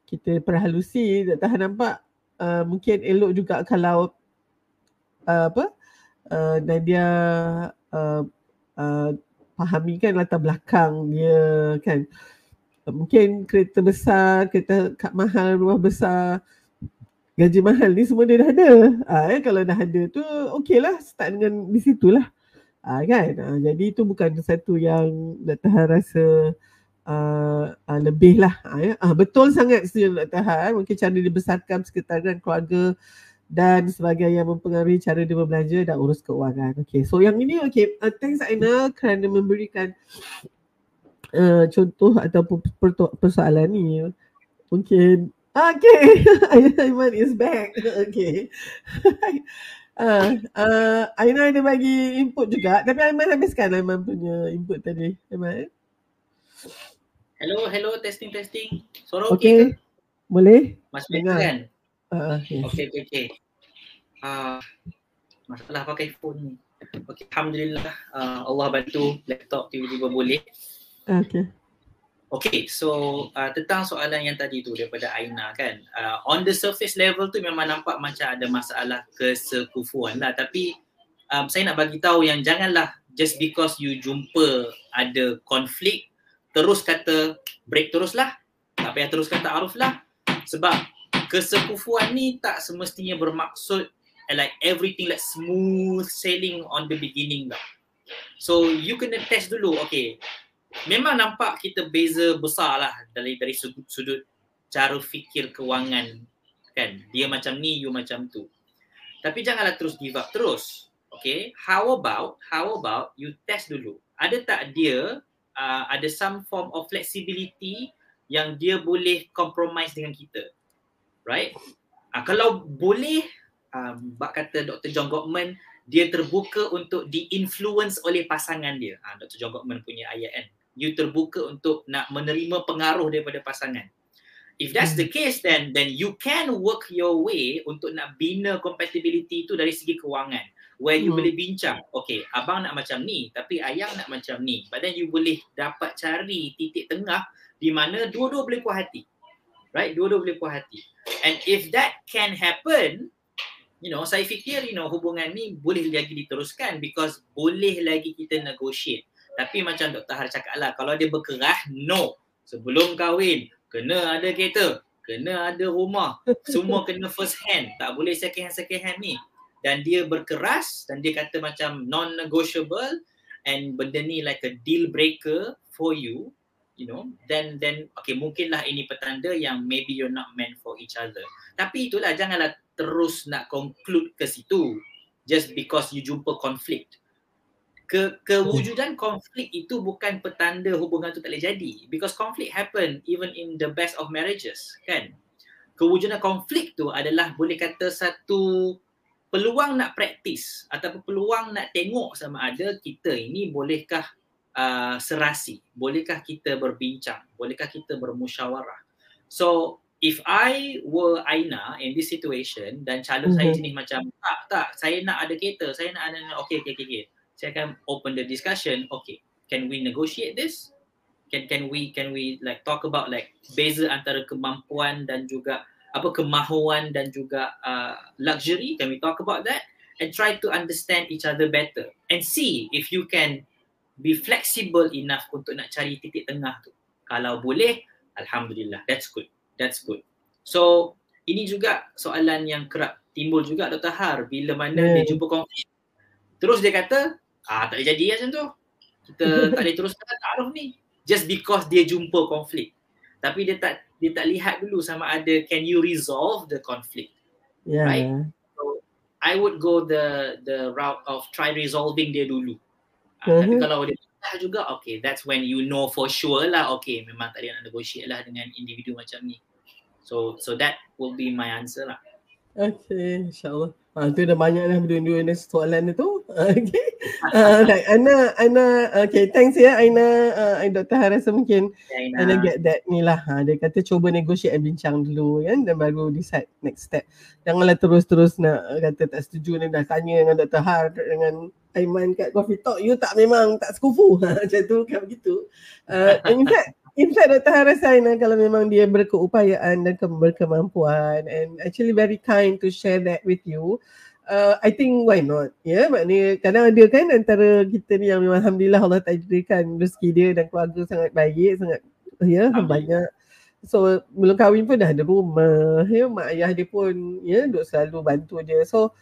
kita perhalusi. Tak tahan nampak uh, mungkin elok juga kalau uh, apa uh, Nadia uh, uh, fahami kan latar belakang dia kan mungkin kereta besar, kereta kat mahal, rumah besar, gaji mahal ni semua dia dah ada. Ha, ya, kalau dah ada tu okey lah start dengan di situ lah. Ha, kan? Ha, jadi itu bukan satu yang nak tahan rasa uh, uh, lebih lah. Ha, ya? ha, betul sangat setuju tahan. Mungkin cara dibesarkan sekretarian keluarga dan sebagainya yang mempengaruhi cara dia berbelanja dan urus keuangan. Okay, so yang ini okay. Uh, thanks Aina kerana memberikan uh, contoh ataupun persoalan ni mungkin okay Aiman is back okay uh, uh, Aina ada bagi input juga tapi Aiman habiskan Aiman punya input tadi Aiman Hello, hello, testing, testing. Suara okey okay. ke? Boleh? Mas dengar kan? Uh, yes. Okay, okay, okay. Uh, masalah pakai phone ni. Okay, Alhamdulillah uh, Allah bantu laptop tiba-tiba boleh. Okay. Okay, so uh, tentang soalan yang tadi tu daripada Aina kan. Uh, on the surface level tu memang nampak macam ada masalah kesekufuan lah. Tapi um, saya nak bagi tahu yang janganlah just because you jumpa ada konflik terus kata break teruslah. Tak payah terus kata aruf lah. Sebab kesekufuan ni tak semestinya bermaksud like everything like smooth sailing on the beginning lah. So you kena test dulu. Okay, memang nampak kita beza besar lah dari dari sudut, sudut cara fikir kewangan kan dia macam ni you macam tu tapi janganlah terus give up terus okay how about how about you test dulu ada tak dia uh, ada some form of flexibility yang dia boleh compromise dengan kita right uh, kalau boleh um, bak kata Dr. John Gottman dia terbuka untuk di-influence oleh pasangan dia. Ha, Dr. John Gottman punya ayat kan you terbuka untuk nak menerima pengaruh daripada pasangan. If that's the case then then you can work your way untuk nak bina compatibility itu dari segi kewangan. Where you hmm. boleh bincang, okay, abang nak macam ni tapi ayang nak macam ni. But then you boleh dapat cari titik tengah di mana dua-dua boleh puas hati. Right? Dua-dua boleh puas hati. And if that can happen, you know, saya fikir you know hubungan ni boleh lagi diteruskan because boleh lagi kita negotiate. Tapi macam Dr. Har cakap lah, kalau dia berkerah, no. Sebelum kahwin, kena ada kereta, kena ada rumah. Semua kena first hand. Tak boleh second hand, second hand ni. Dan dia berkeras dan dia kata macam non-negotiable and benda ni like a deal breaker for you, you know, then then okay mungkinlah ini petanda yang maybe you're not meant for each other. Tapi itulah janganlah terus nak conclude ke situ just because you jumpa conflict ke kewujudan konflik itu bukan petanda hubungan tu tak boleh jadi because conflict happen even in the best of marriages kan kewujudan konflik tu adalah boleh kata satu peluang nak praktis ataupun peluang nak tengok sama ada kita ini bolehkah uh, serasi, bolehkah kita berbincang, bolehkah kita bermusyawarah. So if I were Aina in this situation dan calon mm-hmm. saya jenis macam tak tak saya nak ada kereta, saya nak ada okay okay okay. okay. Saya akan open the discussion. Okay, can we negotiate this? Can can we can we like talk about like beza antara kemampuan dan juga apa kemahuan dan juga uh, luxury can we talk about that and try to understand each other better and see if you can be flexible enough untuk nak cari titik tengah tu kalau boleh alhamdulillah that's good that's good so ini juga soalan yang kerap timbul juga Dr. Har bila mana yeah. dia jumpa konflik terus dia kata ah tak boleh jadi macam tu. Kita tak boleh teruskan taruh ni. Just because dia jumpa konflik. Tapi dia tak dia tak lihat dulu sama ada can you resolve the conflict? Yeah. right? So i would go the the route of try resolving dia dulu. Uh, tapi kalau dia tak juga okay that's when you know for sure lah okay memang tak ada nak negotiate lah dengan individu macam ni. So so that will be my answer lah okay insyaallah Ah, tu dah banyak dah berdua-dua ni soalan tu. Okay. Uh, like Ana, Ana, okay, thanks ya Aina. Uh, Dr. Har rasa mungkin Aina. Ana get that ni lah. Ha, dia kata cuba negotiate and bincang dulu kan dan baru decide next step. Janganlah terus-terus nak kata tak setuju ni dah tanya dengan Dr. Har dengan Aiman kat Coffee Talk. You tak memang tak sekufu. Macam tu kan begitu. Uh, in fact, In fact, Dr. Harasaina kalau memang dia berkeupayaan dan ke- berkemampuan and actually very kind to share that with you, uh, I think why not? Ya, yeah? maknanya kadang ada kan antara kita ni yang memang Alhamdulillah Allah takdirkan rezeki dia dan keluarga sangat baik, sangat ya yeah, banyak. So belum kahwin pun dah ada rumah, ya mak ayah dia pun ya duk selalu bantu dia. So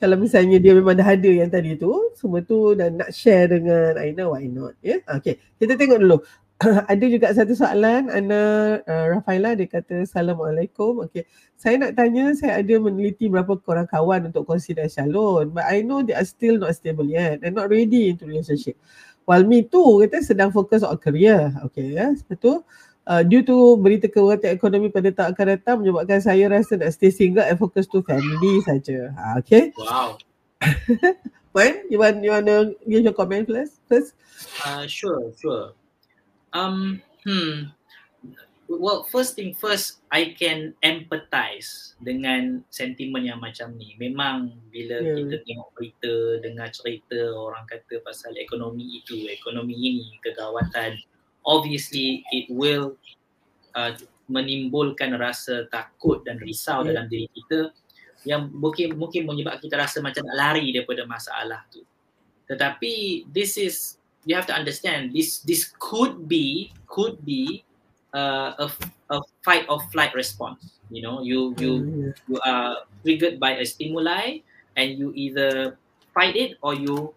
kalau misalnya dia memang dah ada yang tadi tu, semua tu dan nak share dengan Aina, why not? Ya, yeah? okay. Kita tengok dulu. ada juga satu soalan Ana uh, Rafaela dia kata Assalamualaikum okay. Saya nak tanya saya ada meneliti berapa korang kawan untuk consider Shalon But I know they are still not stable yet and not ready into relationship While me too kata sedang fokus on career Okay ya yeah. Lepas uh, due to berita kewatan ekonomi pada tahun akan datang menyebabkan saya rasa nak stay single and focus to family saja. Ha, okay. Wow. When you want you want to give your comment first? First. Uh, sure, sure. Um, hmm. Well, first thing first, I can empathize dengan sentimen yang macam ni. Memang bila yeah. kita tengok berita, dengar cerita orang kata pasal ekonomi itu, ekonomi ini, kegawatan, obviously it will uh, menimbulkan rasa takut dan risau yeah. dalam diri kita yang mungkin mungkin menyebabkan kita rasa macam nak lari daripada masalah tu. Tetapi this is you have to understand this this could be could be uh, a a fight or flight response. You know you you mm, you are triggered by a stimuli and you either fight it or you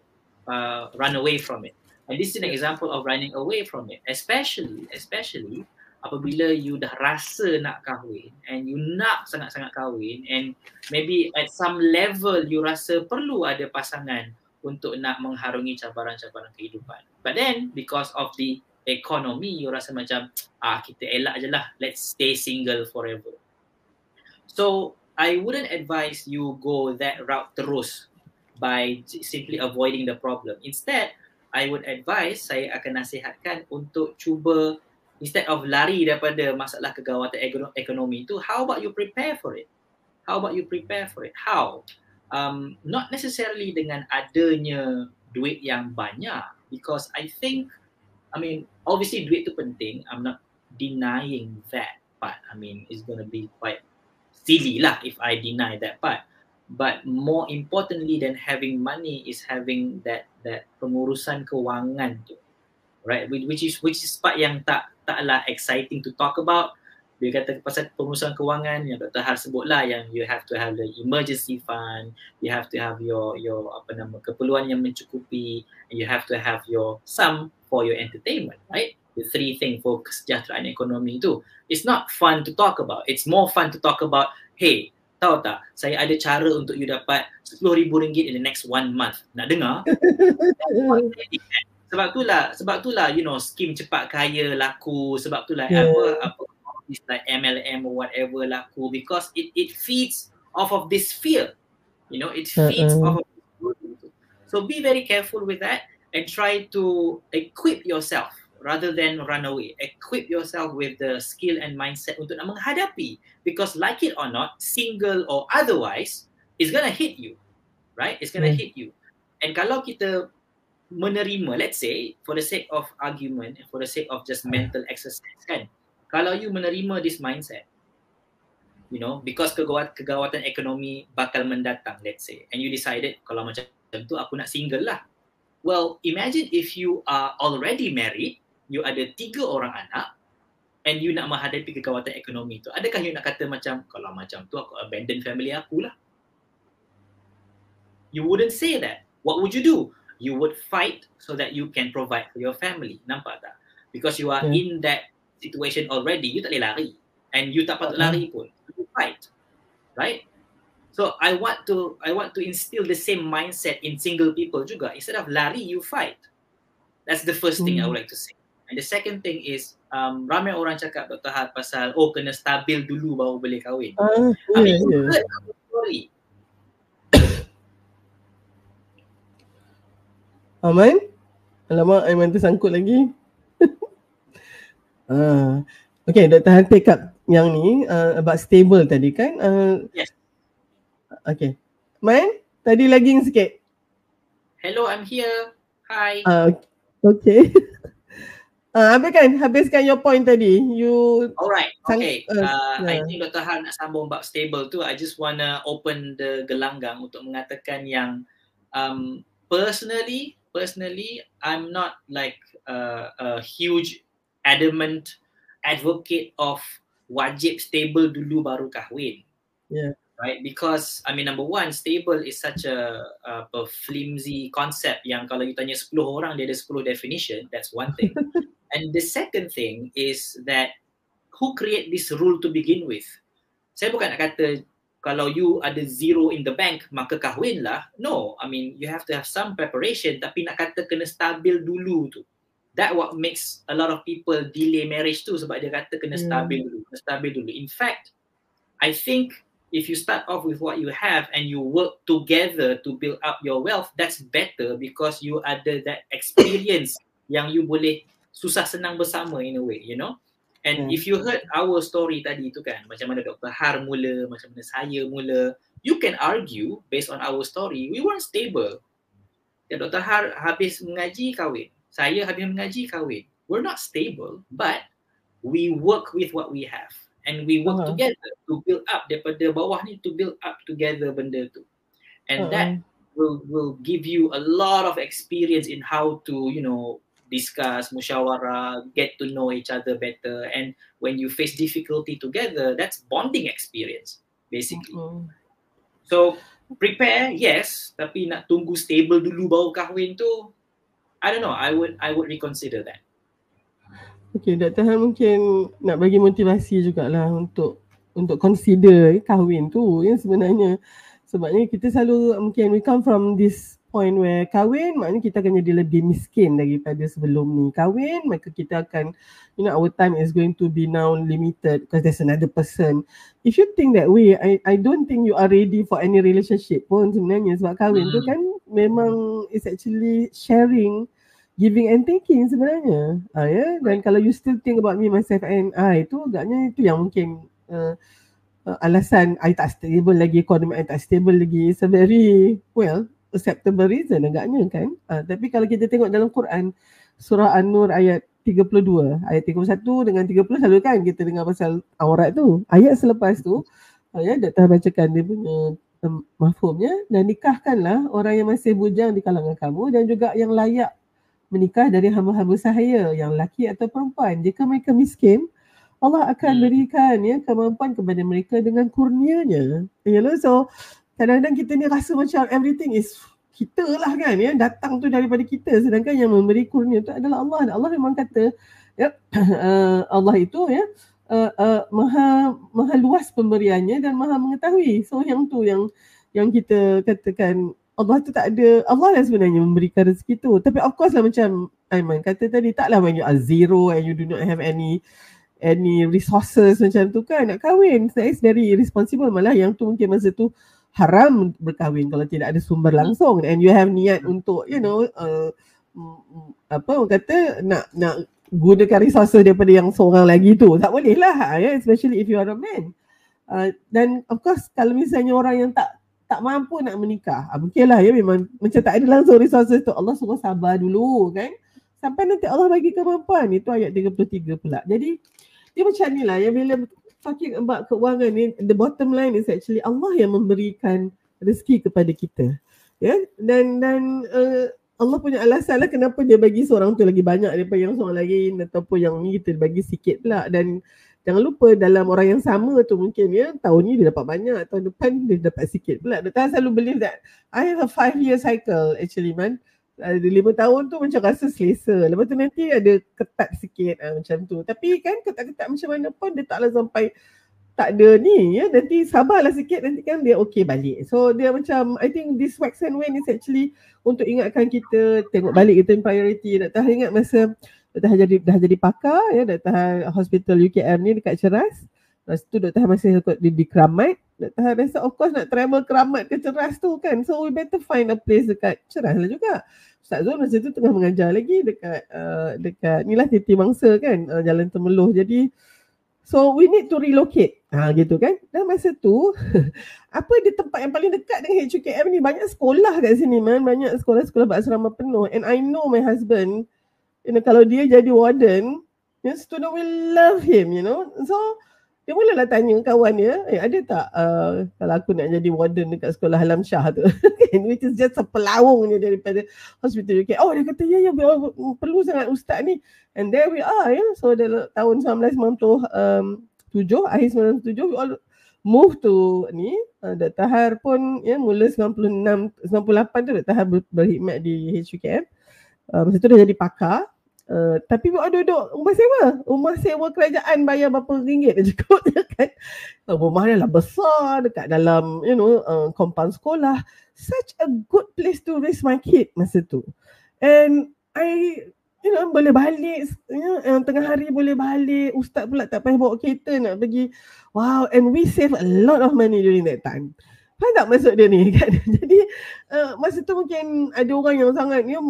uh, run away from it. And this is an example of running away from it especially especially apabila you dah rasa nak kahwin and you nak sangat-sangat kahwin and maybe at some level you rasa perlu ada pasangan untuk nak mengharungi cabaran-cabaran kehidupan. But then because of the economy, you rasa macam ah kita elak je lah, let's stay single forever. So I wouldn't advise you go that route terus by simply avoiding the problem. Instead, I would advise, saya akan nasihatkan untuk cuba instead of lari daripada masalah kegawatan ekonomi itu, how about you prepare for it? How about you prepare for it? How? Um, not necessarily dengan adanya duit yang banyak. Because I think I mean obviously duit tu penting. I'm not denying that part. I mean it's going to be quite silly lah if I deny that part. But more importantly than having money is having that that pengurusan kewangan tu. Right? Which is which is part yang tak taklah exciting to talk about dia kata pasal pengurusan kewangan yang Dr. Har sebutlah yang you have to have the emergency fund, you have to have your your apa nama keperluan yang mencukupi, and you have to have your sum for your entertainment, right? The three thing for kesejahteraan ekonomi itu. It's not fun to talk about. It's more fun to talk about, hey, tahu tak, saya ada cara untuk you dapat RM10,000 in the next one month. Nak dengar? sebab itulah, sebab itulah, you know, skim cepat kaya laku, sebab itulah yeah. apa, apa this like MLM or whatever lah cool because it it feeds off of this fear. You know, it feeds Uh-uh. off of so be very careful with that and try to equip yourself rather than run away. Equip yourself with the skill and mindset untuk nak menghadapi because like it or not, single or otherwise, it's gonna hit you, right? It's gonna Yeah. hit you. And kalau kita menerima, let's say for the sake of argument, for the sake of just mental exercise kan, kalau you menerima this mindset, you know, because kegawat, kegawatan ekonomi bakal mendatang, let's say, and you decided kalau macam tu aku nak single lah. Well, imagine if you are already married, you ada tiga orang anak, and you nak menghadapi kegawatan ekonomi tu. Adakah you nak kata macam, kalau macam tu aku abandon family aku lah. You wouldn't say that. What would you do? You would fight so that you can provide for your family. Nampak tak? Because you are Yeah. in that situation already, you tak boleh lari. And you tak patut lari pun. You fight. Right? So I want to I want to instill the same mindset in single people juga. Instead of lari, you fight. That's the first thing I Hmm. would like to say. And the second thing is um, ramai orang cakap Dr. Had pasal oh kena stabil dulu baru boleh kahwin. Ah, I ya, mean, you ya. story. Aman? Alamak, Aiman tersangkut lagi. Ah. Okay, Dr. Han take up yang ni uh, about stable tadi kan? Uh, Yes. Okay. Man, tadi lagging sikit. Hello, I'm here. Hi. Ah, okay. Ah, habiskan, habiskan your point tadi. You Alright, okay. uh, Uh, I yeah. think Dr. Han nak sambung bab stable tu. I just wanna open the gelanggang untuk mengatakan yang um, personally, personally, I'm not like uh, a huge adamant advocate of wajib stable dulu baru kahwin. Yeah. Right, because I mean number one, stable is such a, a, flimsy concept yang kalau you tanya 10 orang dia ada 10 definition, that's one thing. And the second thing is that who create this rule to begin with? Saya bukan nak kata kalau you ada zero in the bank maka kahwin lah. No, I mean you have to have some preparation tapi nak kata kena stabil dulu tu. That what makes a lot of people delay marriage tu sebab dia kata kena Hmm. stabil dulu, kena stabil dulu. In fact, I think if you start off with what you have and you work together to build up your wealth, that's better because you ada that experience yang you boleh susah senang bersama in a way, you know. And Hmm. if you heard our story tadi tu kan, macam mana Dr. Har mula, macam mana saya mula, you can argue based on our story, we weren't stable. Ya, Dr. Har habis mengaji kahwin. Saya habis mengaji kahwin. We're not stable, but we work with what we have. And we work Uh-huh. together to build up daripada bawah ni to build up together benda tu. And that uh, will will give you a lot of experience in how to you know discuss musyawarah get to know each other better and when you face difficulty together that's bonding experience basically mm, so prepare yes tapi nak tunggu stable dulu baru kahwin tu I don't know I would I would reconsider that Okay, Dr. Han mungkin nak bagi motivasi jugalah untuk untuk consider eh, kahwin tu ya sebenarnya. Sebabnya kita selalu mungkin we come from this point where kahwin maknanya kita akan jadi lebih miskin daripada sebelum ni. Kahwin maka kita akan you know our time is going to be now limited because there's another person. If you think that way, I I don't think you are ready for any relationship pun sebenarnya sebab kahwin tu Hmm. kan memang is actually sharing giving and taking sebenarnya. Ah ya dan kalau you still think about me myself and I itu agaknya itu yang mungkin uh, uh, alasan I tak stable lagi ekonomi I tak stable lagi it's a very well acceptable reason agaknya kan. Uh, tapi kalau kita tengok dalam Quran surah An-Nur ayat 32 ayat 31 dengan 30 selalu kan kita dengar pasal aurat tu. Ayat selepas tu uh, ya Dr. bacakan dia punya um, mafhumnya dan nikahkanlah orang yang masih bujang di kalangan kamu dan juga yang layak menikah dari hamba-hamba sahaya yang lelaki atau perempuan. Jika mereka miskin, Allah akan Hmm. berikan ya kemampuan kepada mereka dengan kurnianya. You know, so kadang-kadang kita ni rasa macam everything is kita lah kan ya datang tu daripada kita sedangkan yang memberi kurnia tu adalah Allah. Dan Allah memang kata ya uh, Allah itu ya uh, uh, maha maha luas pemberiannya dan maha mengetahui. So yang tu yang yang kita katakan Allah tu tak ada Allah lah sebenarnya memberikan rezeki tu. Tapi of course lah macam Aiman kata tadi taklah when you are zero and you do not have any any resources macam tu kan nak kahwin. That is very irresponsible. Malah yang tu mungkin masa tu haram berkahwin kalau tidak ada sumber langsung. And you have niat untuk you know uh, apa orang kata nak nak gunakan resources daripada yang seorang lagi tu. Tak boleh lah ya especially if you are a man. Uh, dan of course kalau misalnya orang yang tak tak mampu nak menikah. Uh, mungkin lah ya memang macam tak ada langsung resources tu. Allah suruh sabar dulu kan? Sampai nanti Allah bagi kemampuan. Itu ayat 33 pula. Jadi dia macam ni lah yang bila talking about keuangan ni the bottom line is actually Allah yang memberikan rezeki kepada kita. Ya yeah? dan dan uh, Allah punya alasan lah kenapa dia bagi seorang tu lagi banyak daripada yang seorang lain ataupun yang ni kita bagi sikit pula. Dan jangan lupa dalam orang yang sama tu mungkin ya tahun ni dia dapat banyak tahun depan dia dapat sikit pula Dr. selalu believe that I have a five year cycle actually man ada lima tahun tu macam rasa selesa. Lepas tu nanti ada ketat sikit uh, macam tu. Tapi kan ketat-ketat macam mana pun dia taklah sampai tak ada ni ya. Nanti sabarlah sikit nanti kan dia okey balik. So dia macam I think this wax and wane is actually untuk ingatkan kita tengok balik kita priority. Dah tahan ingat masa dah jadi dah jadi pakar ya dah tahan hospital UKM ni dekat Ceras. Lepas tu Dr. Han masih di, di Keramat. Dr. Han rasa of course nak travel Keramat ke Ceras tu kan. So we better find a place dekat Ceras lah juga. Ustaz Zul masa tu tengah mengajar lagi dekat uh, dekat ni lah Titi Mangsa kan. Uh, Jalan Temeluh. Jadi so we need to relocate. Ha gitu kan. Dan masa tu apa di tempat yang paling dekat dengan HUKM ni banyak sekolah kat sini man. Banyak sekolah-sekolah berasrama penuh. And I know my husband you know kalau dia jadi warden, you know, student will love him you know. So dia mulalah tanya kawan dia, eh ada tak uh, kalau aku nak jadi warden dekat sekolah Halam Shah tu. Which is just pelawung je daripada hospital UK. Oh dia kata, ya ya perlu sangat ustaz ni. And there we are ya. So dalam tahun 1997, um, akhir 97, we all move to ni. Uh, Dr. Har pun ya mula 96, 98 tu Dr. Har ber, berkhidmat di HUKM. Uh, masa tu dia jadi pakar. Uh, tapi buat duduk rumah sewa. Rumah sewa kerajaan bayar berapa ringgit je kan. Uh, rumah dia lah besar dekat dalam you know uh, compound sekolah. Such a good place to raise my kid masa tu. And I you know boleh balik you know, tengah hari boleh balik. Ustaz pula tak payah bawa kereta nak pergi. Wow and we save a lot of money during that time. Faham tak maksud dia ni kan? Jadi uh, masa tu mungkin ada orang yang sangat ya,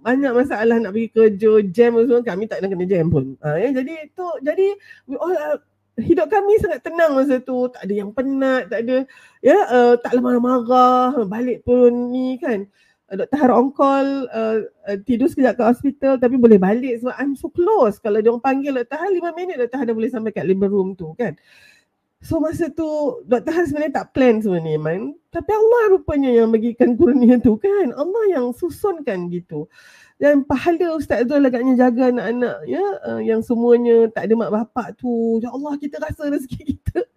banyak masalah nak pergi kerja, jam semua kami tak nak kena jam pun. Uh, ya, jadi tu jadi we all uh, hidup kami sangat tenang masa tu, tak ada yang penat, tak ada ya uh, tak marah-marah, balik pun ni kan. Uh, Dr. Har on call uh, uh, tidur sekejap ke hospital tapi boleh balik sebab I'm so close. Kalau dia orang panggil Dr. Har 5 minit Dr. Har dah boleh sampai kat living room tu kan. So masa tu Dr. Han sebenarnya tak plan sebenarnya man. Tapi Allah rupanya yang bagikan kurnia tu kan. Allah yang susunkan gitu. Dan pahala Ustaz tu agaknya jaga anak-anak ya uh, yang semuanya tak ada mak bapak tu. Ya Allah kita rasa rezeki kita.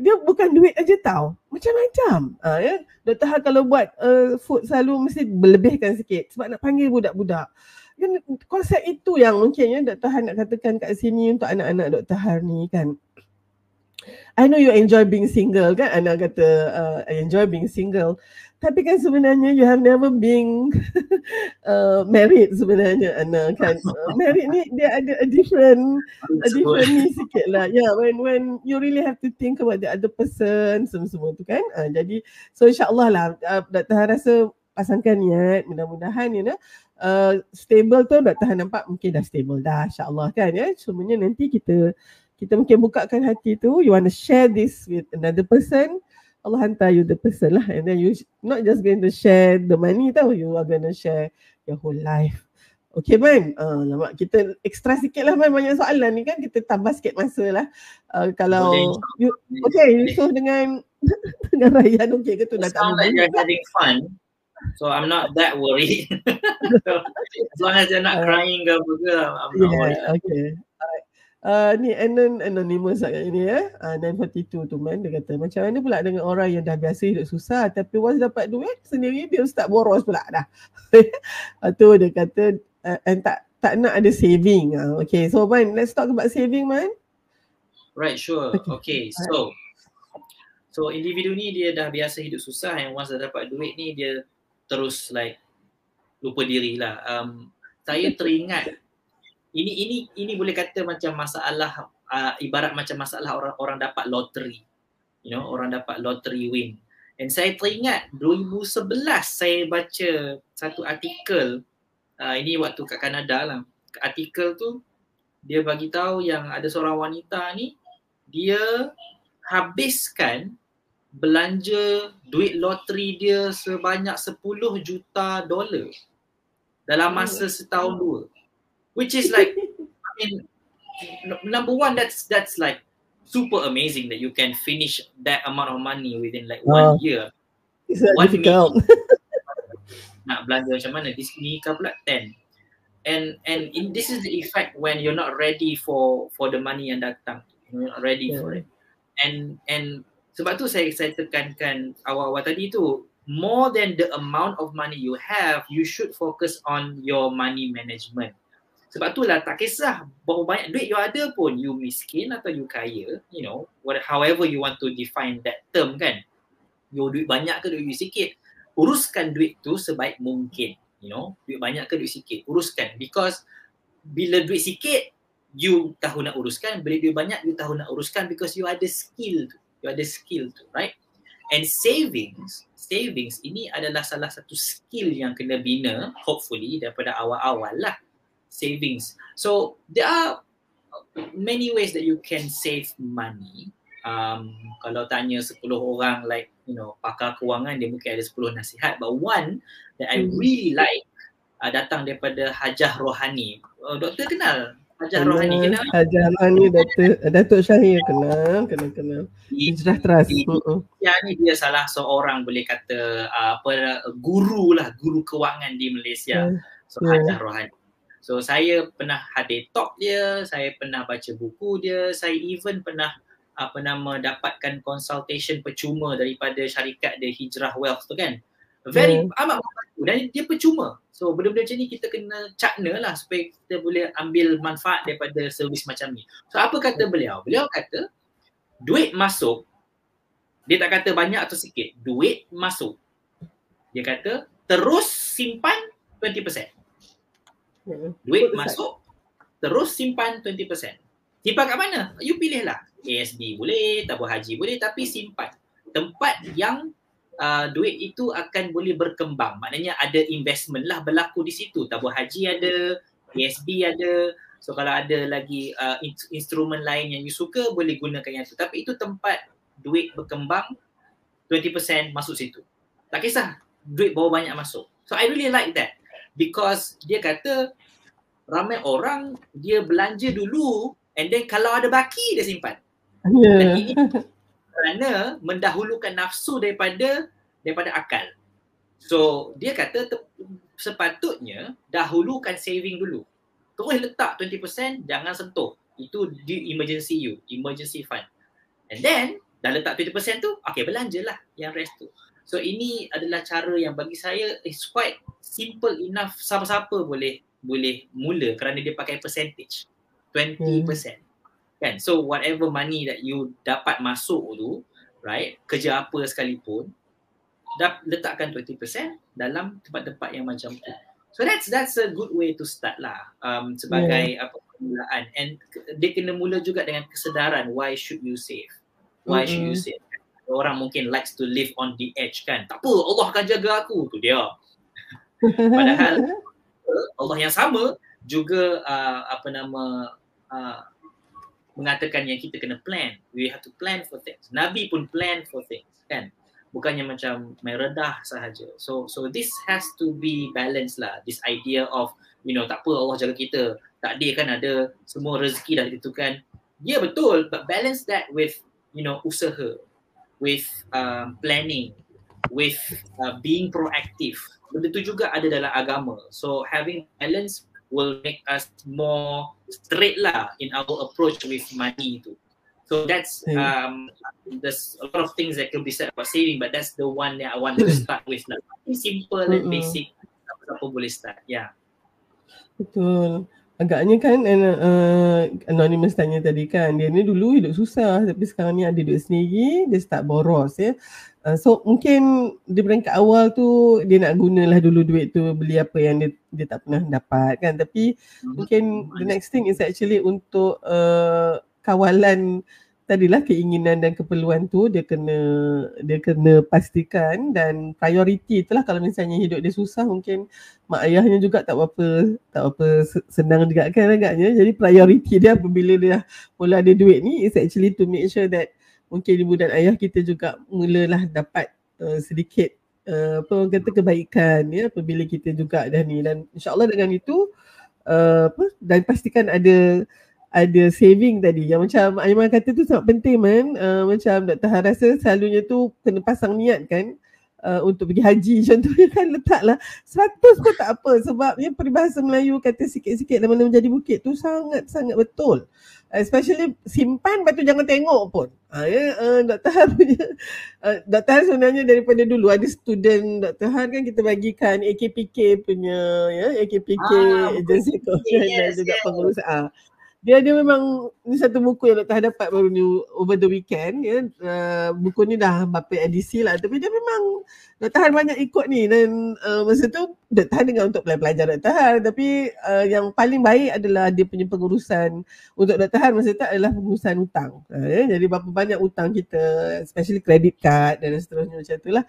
Dia bukan duit aja tau. Macam-macam. Uh, ya. Dr. Han kalau buat uh, food selalu mesti berlebihkan sikit sebab nak panggil budak-budak. Dan konsep itu yang mungkin ya Dr. Han nak katakan kat sini untuk anak-anak Dr. Han ni kan. I know you enjoy being single kan? Ana kata uh, I enjoy being single. Tapi kan sebenarnya you have never been uh, married sebenarnya Ana kan? Uh, married ni dia ada a different a different ni sikit lah. Yeah when when you really have to think about the other person semua-semua tu kan? Uh, jadi so insyaAllah lah uh, Dr. rasa pasangkan niat mudah-mudahan you know uh, stable tu Dr. nampak mungkin dah stable dah insyaAllah kan? Ya semuanya nanti kita kita mungkin bukakan hati tu you want to share this with another person Allah hantar you the person lah. And then you not just going to share the money tau you are going to share your whole life. Okay Man, uh, lama kita ekstra sikit lah Man banyak soalan ni kan. Kita tambah sikit masa lah. Uh, Kalau, you, okay Yusuf dengan dengan Ryan okay ke tu? Dah tak like you're having fun. So I'm not that worried. So, As long as you're not uh, crying ke apa ke I'm not yeah, worried. Okay, Uh, ni anon anonymous agak ini ya. Uh, 942 tu man dia kata macam mana pula dengan orang yang dah biasa hidup susah tapi once dapat duit sendiri dia start boros pula dah. Tu dia kata uh, and tak tak nak ada saving. Uh, okay so man let's talk about saving man. Right sure. Okay, okay so so individu ni dia dah biasa hidup susah and once dah dapat duit ni dia terus like lupa diri lah. Um, saya teringat ini ini ini boleh kata macam masalah uh, ibarat macam masalah orang orang dapat loteri. You know, orang dapat loteri win. And saya teringat 2011 saya baca satu artikel uh, ini waktu kat Kanada lah. Artikel tu dia bagi tahu yang ada seorang wanita ni dia habiskan belanja duit loteri dia sebanyak 10 juta dolar dalam masa setahun dua which is like I mean number one that's that's like super amazing that you can finish that amount of money within like one uh, year. It's not difficult. nak belanja macam mana? Di sini pula? 10 and and in, this is the effect when you're not ready for for the money yang datang. You're not ready yeah. for it. And and sebab tu saya saya tekankan awal-awal tadi tu more than the amount of money you have you should focus on your money management sebab tu lah tak kisah berapa banyak duit you ada pun you miskin atau you kaya you know what, however you want to define that term kan. You duit banyak ke duit you sikit. Uruskan duit tu sebaik mungkin you know. Duit banyak ke duit sikit. Uruskan. Because bila duit sikit you tahu nak uruskan. Bila duit banyak you tahu nak uruskan because you ada skill tu. You ada skill tu, right? And savings, savings ini adalah salah satu skill yang kena bina hopefully daripada awal-awal lah savings. So there are many ways that you can save money. Um, kalau tanya 10 orang like you know pakar kewangan dia mungkin ada 10 nasihat but one that I hmm. really like uh, datang daripada Hajah Rohani. Uh, doktor kenal Hajah Rohani kenal? Hajah Rohani Datuk Datuk Syahir kenal, kenal kenal. Hijrah Trust. Ya ni dia salah seorang boleh kata uh, apa guru lah, guru kewangan di Malaysia. Uh, so yeah. Hajah Rohani. So saya pernah hadir talk dia, saya pernah baca buku dia, saya even pernah apa nama dapatkan consultation percuma daripada syarikat dia Hijrah Wealth tu kan. Very yeah. amat membantu dan dia percuma. So benda-benda macam ni kita kena cakna lah supaya kita boleh ambil manfaat daripada servis macam ni. So apa kata beliau? Beliau kata duit masuk, dia tak kata banyak atau sikit, duit masuk. Dia kata terus simpan 20%. Duit masuk, terus simpan 20%. Simpan kat mana? You pilih lah. ASB boleh, tabung haji boleh tapi simpan. Tempat yang uh, duit itu akan boleh berkembang. Maknanya ada investment lah berlaku di situ. Tabung haji ada, PSB ada. So kalau ada lagi uh, instrumen lain yang you suka boleh gunakan yang tu. Tapi itu tempat duit berkembang 20% masuk situ. Tak kisah duit berapa banyak masuk. So I really like that. Because dia kata ramai orang dia belanja dulu and then kalau ada baki dia simpan. Yeah. Dan ini kerana mendahulukan nafsu daripada daripada akal. So dia kata te- sepatutnya dahulukan saving dulu. Terus letak 20% jangan sentuh. Itu di emergency you, emergency fund. And then dah letak 20% tu, okay belanjalah yang rest tu. So ini adalah cara yang bagi saya is quite simple enough siapa-siapa boleh boleh mula kerana dia pakai percentage. 20%. Hmm kan? So whatever money that you dapat masuk tu right kerja apa sekalipun dah letakkan 20% dalam tempat-tempat yang macam tu. So that's that's a good way to start lah um, sebagai yeah. apa permulaan. And dia kena mula juga dengan kesedaran. Why should you save? Why mm-hmm. should you save? Orang mungkin likes to live on the edge kan. Tak apa Allah akan jaga aku. Tu dia padahal Allah yang sama juga uh, apa nama uh, mengatakan yang kita kena plan. We have to plan for things. Nabi pun plan for things, kan? Bukannya macam main redah sahaja. So so this has to be balanced lah. This idea of you know tak apa Allah jaga kita. Tak dia kan ada semua rezeki dah ditentukan. Ya yeah, betul but balance that with you know usaha with um, planning with uh, being proactive. Benda tu juga ada dalam agama. So having balance will make us more straight lah in our approach with money tu. So that's hmm. um there's a lot of things that can be said about saving but that's the one that I want to start with lah. Simple and basic siapa boleh start. Yeah. Betul. Agaknya kan uh, anonymous tanya tadi kan dia ni dulu hidup susah tapi sekarang ni ada duit sendiri dia start boros ya uh, so mungkin di peringkat awal tu dia nak gunalah dulu duit tu beli apa yang dia dia tak pernah dapat kan tapi hmm. mungkin the next thing is actually untuk uh, kawalan tadilah keinginan dan keperluan tu dia kena dia kena pastikan dan priority itulah kalau misalnya hidup dia susah mungkin mak ayahnya juga tak apa tak apa senang juga kan agaknya. Jadi priority dia apabila dia mula ada duit ni is actually to make sure that mungkin ibu dan ayah kita juga mulalah dapat uh, sedikit uh, apa orang kata kebaikan ya apabila kita juga dah ni. Dan insyaallah dengan itu uh, apa dan pastikan ada ada saving tadi yang macam Aiman kata tu sangat penting man uh, macam Dr. Han rasa selalunya tu kena pasang niat kan uh, untuk pergi haji contohnya kan letaklah 100 pun tak apa sebab yang peribahasa Melayu kata sikit-sikit dan mana menjadi bukit tu sangat-sangat betul especially simpan batu jangan tengok pun uh, ya uh, Dr. Han punya uh, Dr. Han sebenarnya daripada dulu ada student Dr. Han kan kita bagikan AKPK punya ya AKPK ah, agency yes, dan juga yes. pengurus uh, dia dia memang ni satu buku yang Dr. dapat baru ni over the weekend ya. Uh, buku ni dah berapa edisi lah tapi dia memang Dr. Han banyak ikut ni dan uh, masa tu Dr. Han dengan untuk pelajar Dr. Han tapi uh, yang paling baik adalah dia punya pengurusan untuk Dr. Han masa tu adalah pengurusan hutang. Uh, ya. Jadi berapa banyak hutang kita especially credit card dan seterusnya macam tu lah.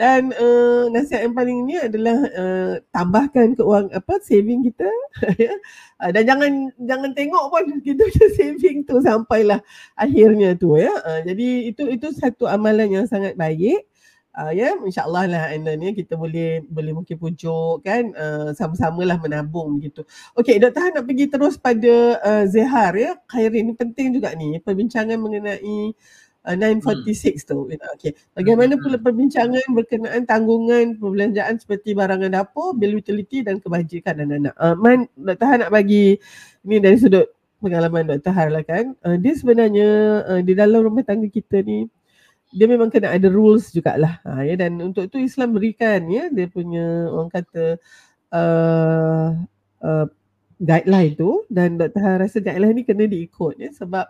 Dan uh, nasihat yang paling ni adalah uh, tambahkan keuangan apa saving kita ya. uh, dan jangan jangan tengok pun kita punya saving tu sampailah akhirnya tu ya. Uh, jadi itu itu satu amalan yang sangat baik uh, ya yeah, insyaallah lah Anna ni kita boleh boleh mungkin pujuk kan uh, sama-samalah menabung gitu. Okey Dr. Han nak pergi terus pada uh, Zehar ya. Khairin ni penting juga ni perbincangan mengenai uh, 946 hmm. tu. Okey. Bagaimana pula hmm. perbincangan berkenaan tanggungan perbelanjaan seperti barangan dapur, bil utility dan kebajikan anak-anak. Uh, Man Dr. Han nak bagi ni dari sudut pengalaman Dr. Han lah kan. Uh, dia sebenarnya uh, di dalam rumah tangga kita ni dia memang kena ada rules jugalah ha, ya dan untuk itu Islam berikan ya dia punya orang kata uh, uh, guideline tu dan Dr. Han rasa guideline ni kena diikut ya sebab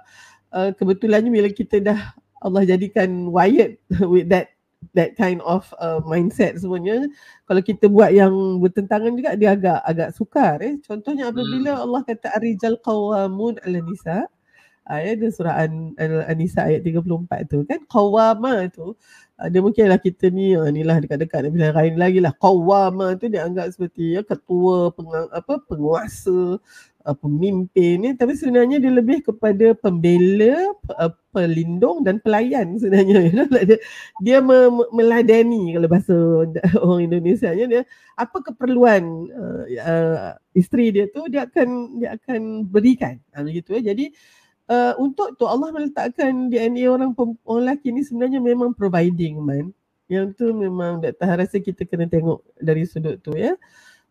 uh, kebetulannya bila kita dah Allah jadikan wired with that that kind of uh, mindset semuanya kalau kita buat yang bertentangan juga dia agak agak sukar eh contohnya apabila hmm. Allah kata arijal qawamun ala nisa ayat dia surah An, An-Nisa ayat 34 tu. Kan qawama tu uh, dia mungkinlah kita ni uh, ni lah dekat-dekat Nabi lain lagi lah. Qawama tu dia anggap seperti ya, ketua pengang, apa penguasa uh, pemimpin ni. Tapi sebenarnya dia lebih kepada pembela uh, pelindung dan pelayan sebenarnya. Dia, dia me- meladani kalau bahasa orang Indonesia nya dia. Apa keperluan uh, uh, isteri dia tu dia akan dia akan berikan. Uh, begitu ya. Jadi uh, untuk tu Allah meletakkan DNA orang orang lelaki ni sebenarnya memang providing man. Yang tu memang Dr. rasa kita kena tengok dari sudut tu ya.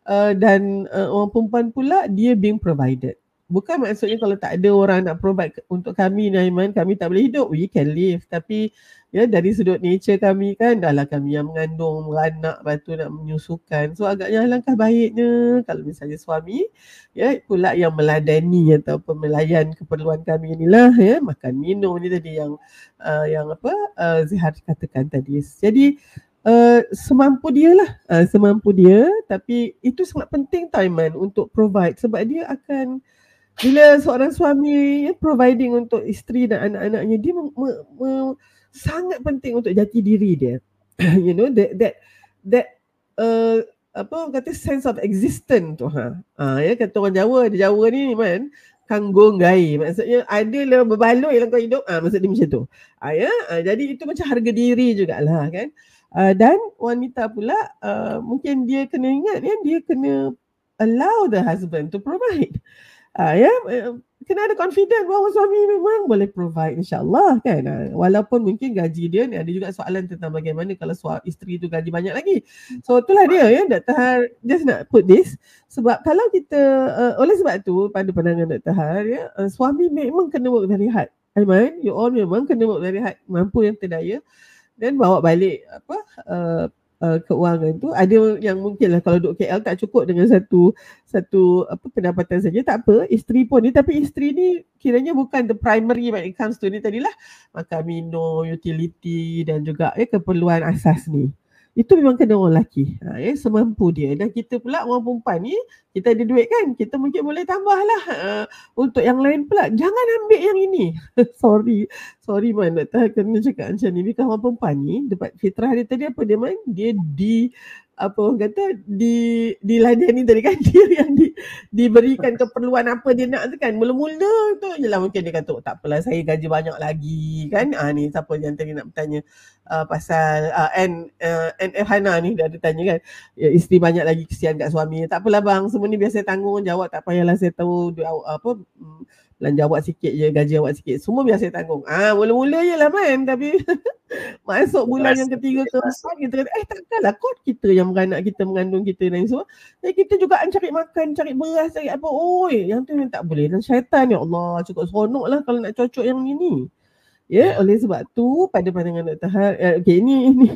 Uh, dan uh, orang perempuan pula dia being provided. Bukan maksudnya kalau tak ada orang nak provide untuk kami ni Aiman, kami tak boleh hidup. We can live. Tapi ya dari sudut nature kami kan dahlah kami yang mengandung beranak batu nak menyusukan so agaknya alangkah baiknya kalau misalnya suami ya pula yang meladani atau melayan keperluan kami inilah ya makan minum ni tadi yang uh, yang apa uh, Zihar katakan tadi jadi uh, semampu dia lah uh, semampu dia tapi itu sangat penting Taiman untuk provide sebab dia akan bila seorang suami ya, providing untuk isteri dan anak-anaknya dia me, me, me, sangat penting untuk jati diri dia. you know that that that uh, apa orang kata sense of existence tu ha. Ha ya kata orang Jawa di Jawa ni man kanggung gai maksudnya ada lah berbaloi dalam kau hidup ah ha, maksud dia macam tu. Ha, ya ha, jadi itu macam harga diri jugalah kan. Uh, dan wanita pula uh, mungkin dia kena ingat ya dia kena allow the husband to provide. Uh, ya yeah, kena ada confident bahawa suami memang boleh provide insyaAllah kan. Ah, walaupun mungkin gaji dia ni ada juga soalan tentang bagaimana kalau suami isteri tu gaji banyak lagi. So itulah dia ya Dr. Har just nak put this. Sebab kalau kita, uh, oleh sebab tu pada pandangan Dr. Har ya, uh, suami memang kena work very hard. you all memang kena work very hard. Mampu yang terdaya. Dan bawa balik apa uh, uh, keuangan tu ada yang mungkin lah kalau duduk KL tak cukup dengan satu satu apa pendapatan saja tak apa isteri pun ni. Tapi isteri ni kiranya bukan the primary when it comes to ni tadilah makan minum utility dan juga ya keperluan asas ni itu memang kena orang lelaki. Ha, ya, semampu dia. Dan kita pula orang perempuan ni, kita ada duit kan, kita mungkin boleh tambah lah. Uh, untuk yang lain pula, jangan ambil yang ini. sorry, sorry man, doktor kena cakap macam ni. Because orang perempuan ni, dapat fitrah dia tadi apa dia man? Dia di apa orang kata di diladani tadi kan dia yang di, diberikan keperluan apa dia nak tu kan. Mula-mula tu jelah mungkin dia kata oh, tak apalah saya gaji banyak lagi kan. Ah ni siapa yang tadi nak bertanya uh, pasal uh, N uh, NF Hana ni dia ada tanya kan. Ya, isteri banyak lagi kesian kat suami. Tak apalah bang semua ni biasa tanggung jawab tak payahlah saya tahu apa belanja awak sikit je, gaji awak sikit. Semua biasa tanggung. Ah, mula-mula je lah man. Tapi masuk bulan yang ketiga ke empat, kita kata, eh takkanlah kot kita yang beranak kita mengandung kita dan semua. Jadi kita juga cari makan, cari beras, cari apa. Oi, yang tu yang tak boleh. Dan syaitan ya Allah, cukup seronok lah kalau nak cocok yang ini. Ya, yeah, oleh sebab tu pada pandangan Dr. Har, uh, okay, ini, ini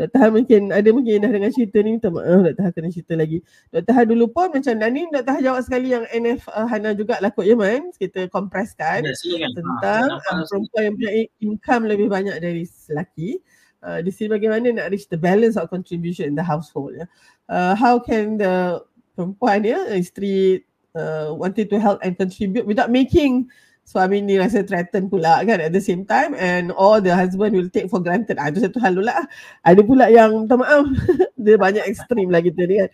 Dr. Har mungkin ada mungkin dah dengan cerita ni, minta maaf Dr. Har kena cerita lagi. Dr. Har dulu pun macam dan ni Dr. Har jawab sekali yang NF uh, Hana juga lah kot ya man, kita kompreskan ya, tentang ha, perempuan yang punya income lebih banyak dari lelaki. Uh, di sini bagaimana nak reach the balance of contribution in the household ya. Uh, how can the perempuan ya, isteri uh, wanted to help and contribute without making suami ni rasa threaten pula kan at the same time and all the husband will take for granted. Ah, itu satu hal pula. Ada pula yang minta maaf. dia banyak ekstrim lah kita ni kan.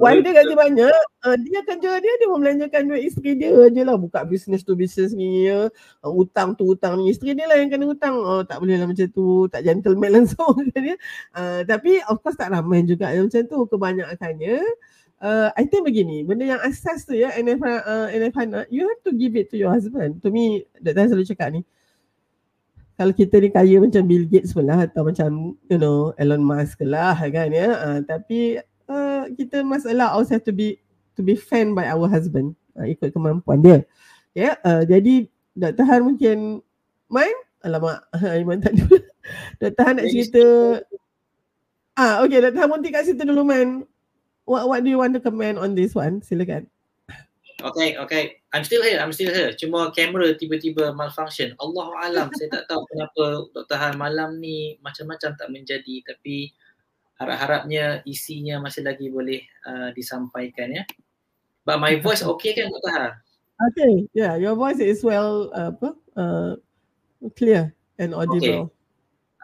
Wife dia gaji banyak. Uh, dia kerja dia, dia membelanjakan duit isteri dia je lah. Buka business to business ni ya. Uh, utang tu utang ni. Isteri dia lah yang kena utang. Oh, tak boleh lah macam tu. Tak gentleman langsung. kan. Uh, tapi of course tak ramai juga yang macam tu. Kebanyakannya uh, I think begini, benda yang asas tu ya, NF, uh, NF Hana, you have to give it to your husband. To me, Dr. selalu cakap ni, kalau kita ni kaya macam Bill Gates pun lah atau macam you know Elon Musk lah kan ya uh, tapi uh, kita must allow ourselves to be to be fan by our husband uh, ikut kemampuan dia ya yeah? uh, jadi Dr. Han mungkin main alamak Iman tak dulu Dr. Han nak cerita ah okay Dr. Han mungkin kat situ dulu man what what do you want to comment on this one? Silakan. Okay, okay. I'm still here. I'm still here. Cuma kamera tiba-tiba malfunction. Allah alam. saya tak tahu kenapa Dr. Han malam ni macam-macam tak menjadi. Tapi harap-harapnya isinya masih lagi boleh uh, disampaikan ya. But my voice okay kan Dr. Han? Okay. Yeah, your voice is well uh, apa? Uh, clear and audible. Okay.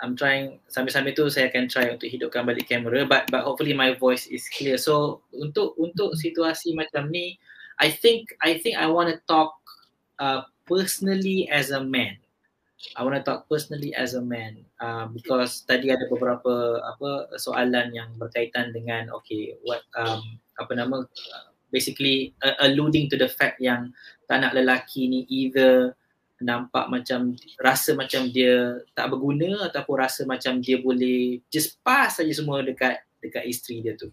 I'm trying sambil-sambil tu saya akan try untuk hidupkan balik kamera but but hopefully my voice is clear. So untuk untuk situasi macam ni I think I think I want to talk uh, personally as a man. I want to talk personally as a man uh, because tadi ada beberapa apa soalan yang berkaitan dengan okay what um, apa nama uh, basically uh, alluding to the fact yang tak nak lelaki ni either nampak macam rasa macam dia tak berguna ataupun rasa macam dia boleh just pass saja semua dekat dekat isteri dia tu.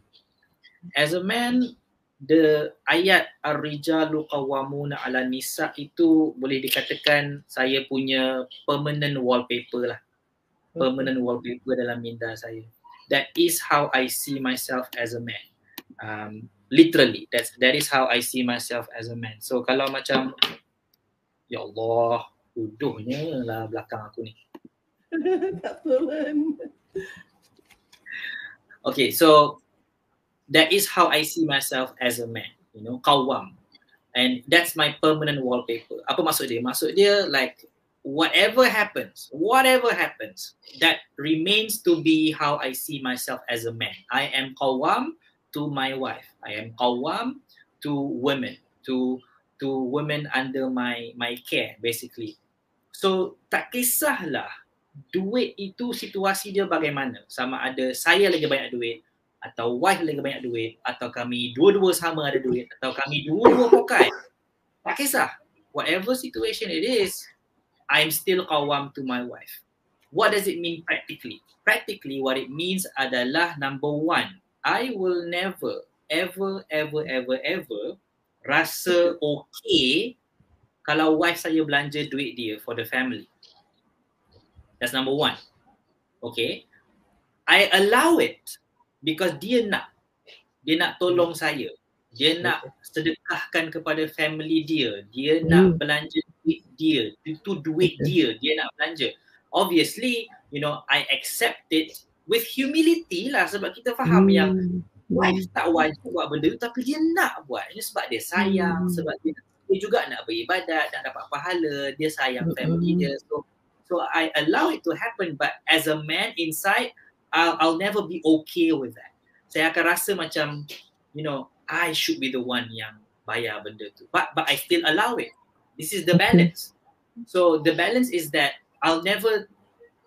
As a man, the ayat ar-rijalu qawwamuna 'ala nisa itu boleh dikatakan saya punya permanent wallpaper lah. Permanent wallpaper dalam minda saya. That is how I see myself as a man. Um, literally, that's that is how I see myself as a man. So kalau macam Ya Allah, tuduhnya lah belakang aku ni. tak apa Okay, so that is how I see myself as a man, you know, kawam. And that's my permanent wallpaper. Apa maksud dia? Maksud dia like whatever happens, whatever happens, that remains to be how I see myself as a man. I am kawam to my wife. I am kawam to women, to to women under my my care basically. So tak kisahlah duit itu situasi dia bagaimana. Sama ada saya lagi banyak duit atau wife lagi banyak duit atau kami dua-dua sama ada duit atau kami dua-dua pokai. Tak kisah. Whatever situation it is, I'm still kawam to my wife. What does it mean practically? Practically what it means adalah number one, I will never, ever, ever, ever, ever rasa okay kalau wife saya belanja duit dia for the family. That's number one. Okay. I allow it because dia nak dia nak tolong saya dia nak sedekahkan kepada family dia dia nak Hmm. belanja duit dia itu duit Okay. dia dia nak belanja obviously you know I accept it with humility lah sebab kita faham yang Hmm. wife tak wajib buat benda tu tapi dia nak buat ini sebab dia sayang Hmm. sebab dia, dia juga nak beribadat nak dapat pahala dia sayang family Mm-mm. dia so so I allow it to happen but as a man inside I'll, I'll never be okay with that saya akan rasa macam you know I should be the one yang bayar benda tu but but I still allow it this is the balance so the balance is that I'll never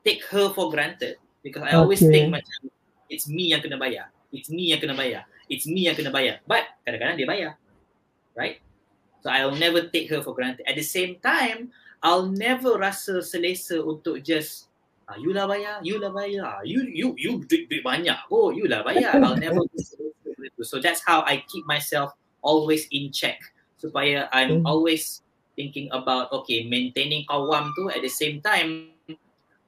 take her for granted because I always Okay. think macam it's me yang kena bayar it's me yang kena bayar. It's me yang kena bayar. But kadang-kadang dia bayar. Right? So I'll never take her for granted. At the same time I'll never rasa selesa untuk just ah, you lah bayar you lah bayar. You you you duit, duit banyak. Oh you lah bayar. I'll never so that's how I keep myself always in check. Supaya I'm Hmm. always thinking about okay maintaining kawam tu. At the same time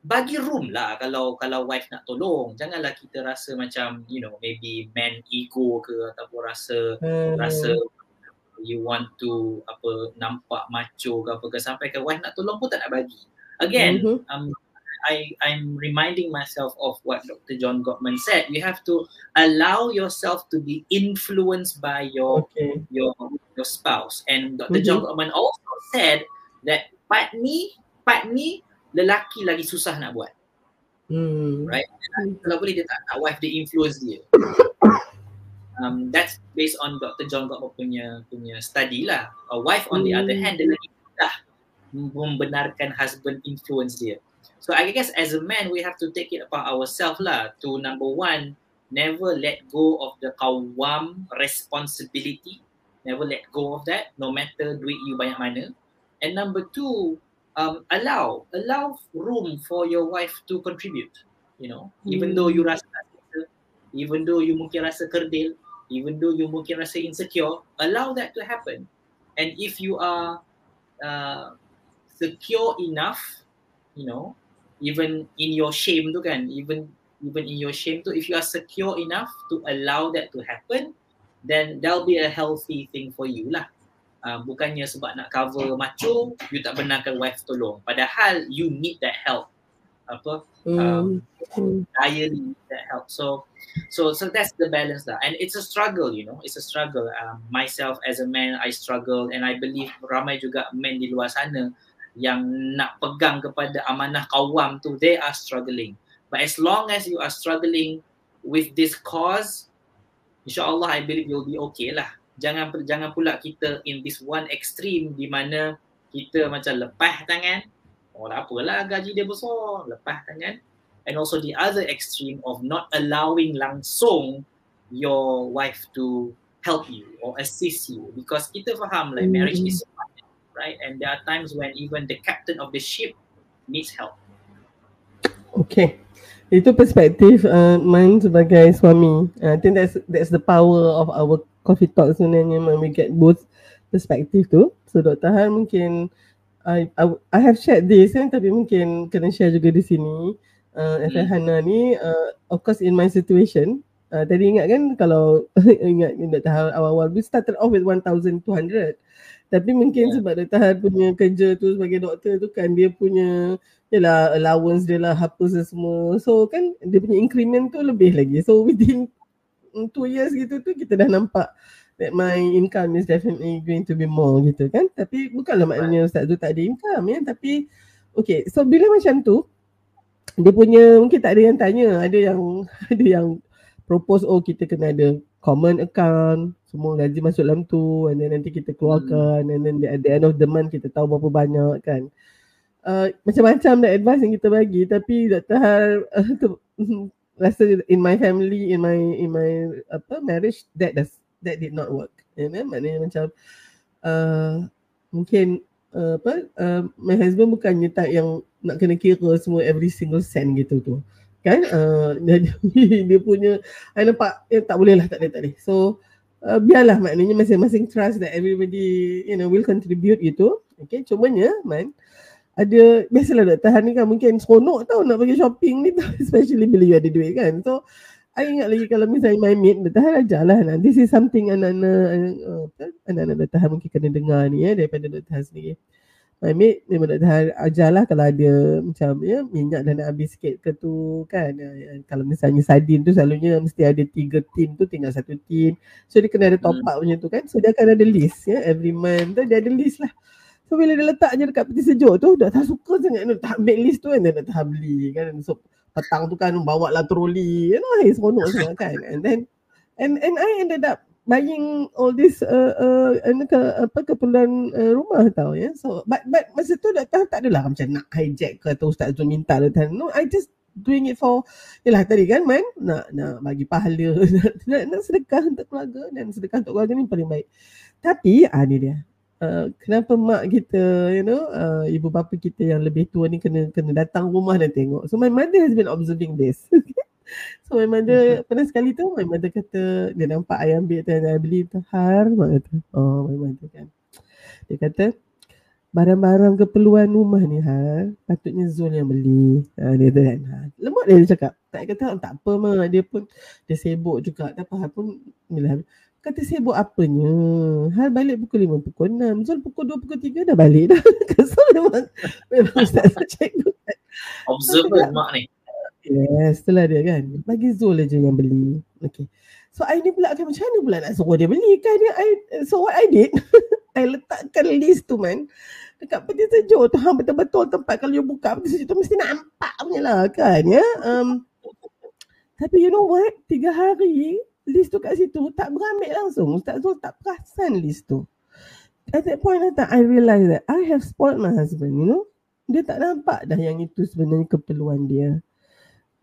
bagi room lah kalau kalau wife nak tolong janganlah kita rasa macam you know maybe man ego ke ataupun rasa Hmm. rasa you want to apa nampak macho ke apa ke sampai ke wife nak tolong pun tak nak bagi again Mhm. um I I'm reminding myself of what Dr. John Gottman said you have to allow yourself to be influenced by your Okay. your your spouse. And Dr. John Mhm. Gottman also said that part ni, part ni lelaki lagi susah nak buat. Hmm. Right. Kalau boleh dia tak nak wife dia influence dia. Um, that's based on Dr. John Gottman punya punya study lah. A wife on the other Hmm. hand dia lagi mudah membenarkan husband influence dia. So I guess as a man we have to take it upon ourselves lah to number one never let go of the kawam responsibility never let go of that no matter duit you banyak mana and number two um, allow allow room for your wife to contribute you know. Even though you rasa even though you mungkin rasa kerdil even though you mungkin rasa insecure allow that to happen. And if you are uh, secure enough you know even in your shame tu kan even even in your shame tu if you are secure enough to allow that to happen then there'll be a healthy thing for you lah uh, bukannya sebab nak cover macho you tak benarkan wife tolong. Padahal you need that help. Apa? Hmm. Hmm. direly need that help. So so so that's the balance lah. And it's a struggle you know. It's a struggle. Um, myself as a man I struggle. And I believe ramai juga men di luar sana yang nak pegang kepada amanah kawam tu they are struggling. But as long as you are struggling with this cause insyaallah I believe you'll be okay lah jangan jangan pula kita in this one extreme di mana kita macam lepas tangan. Oh tak apalah gaji dia besar lepas tangan. And also the other extreme of not allowing langsung your wife to help you or assist you. Because kita faham like marriage is right? And there are times when even the captain of the ship needs help. Okay. Itu perspektif uh, mine sebagai suami. Uh, I think that's that's the power of our coffee talk sebenarnya when we get both perspektif tu. So Dr. Han mungkin I, I I have shared this kan tapi mungkin kena share juga di sini. Uh, Hmm. hmm. Hana ni uh, of course in my situation uh, tadi ingat kan kalau ingat Dr. Han awal-awal we started off with 1200 tapi mungkin Yeah. sebab Dr. Han punya kerja tu sebagai doktor tu kan dia punya Yalah allowance dia lah apa semua So kan dia punya increment tu lebih lagi So within two years gitu tu kita dah nampak That my income is definitely going to be more gitu kan Tapi bukanlah maknanya Ustaz tu tak ada income ya Tapi okay so bila macam tu Dia punya mungkin tak ada yang tanya Ada yang ada yang propose oh kita kena ada common account Semua gaji masuk dalam tu And then nanti kita keluarkan And then at the end of the month kita tahu berapa banyak kan uh, macam-macam dah advice yang kita bagi tapi Dr. Har uh, tu, rasa in my family in my in my apa marriage that does that did not work. You know maknanya macam uh, mungkin uh, apa uh, my husband bukannya tak yang nak kena kira semua every single cent gitu tu. Kan? Uh, dia, dia punya I nampak eh, tak boleh lah tak boleh tak boleh. So uh, biarlah maknanya masing-masing trust that everybody you know will contribute gitu. Okay cumanya man ada biasalah doktor Han ni kan mungkin seronok tau nak pergi shopping ni tau especially bila you ada duit kan. So I ingat lagi kalau misalnya my mate doktor Han ajarlah nah. this is something anak-anak uh, anak-anak doktor Han mungkin kena dengar ni ya daripada doktor Han sendiri. My mate memang doktor Han ajarlah kalau ada macam ya minyak dah nak habis sikit ke tu kan. Uh, kalau misalnya sardin tu selalunya mesti ada tiga tin tu tinggal satu tin. So dia kena ada top up hmm. macam tu kan. So dia akan ada list ya every month. Tu dia ada list lah So bila dia letak je dekat peti sejuk tu dah tak suka sangat. Tu tak ambil list tu kan. Dia dah tak beli kan. So petang tu kan bawa lah troli. You know hey, seronok sangat kan. And then and and I ended up buying all this uh, uh, ke, apa keperluan uh, rumah tau ya. Yeah? so but but masa tu dah tak, adalah macam nak hijack ke atau ustaz tu minta tu no I just doing it for yalah tadi kan man? Nak nak bagi pahala. Nak, nak sedekah untuk keluarga dan sedekah untuk keluarga ni paling baik. Tapi ah ni dia Uh, kenapa mak kita you know uh, ibu bapa kita yang lebih tua ni kena kena datang rumah dan tengok. So my mother has been observing this. So my mother mm-hmm. pernah sekali tu my mother kata dia nampak ayam ambil tu dan beli tu har mak kata. Oh my mother kan. Dia kata barang-barang keperluan rumah ni ha patutnya Zul yang beli. Ha, dia tu kan. Ha. lembut dia, dia cakap. Tak kata tak apa mak. Dia pun dia sibuk juga. Tak apa pun bila Kata saya buat apanya? Hal balik pukul lima, pukul enam. Zul pukul dua, pukul tiga dah balik dah. so memang, memang Ustaz cikgu. Observer mak ni. Yes, itulah dia kan. Bagi Zul aja yang beli. Okay. So I ni pula kan macam mana pula nak suruh dia beli kan dia. I, so what I did, I letakkan list tu man. Dekat peti sejuk tu. Ha, betul-betul tempat kalau you buka peti sejuk tu mesti nampak punya lah kan ya. Um, tapi you know what? Tiga hari list tu kat situ tak berambil langsung. Ustaz Zul tak perasan list tu. At that point of time, I realise that I have spoiled my husband, you know. Dia tak nampak dah yang itu sebenarnya keperluan dia.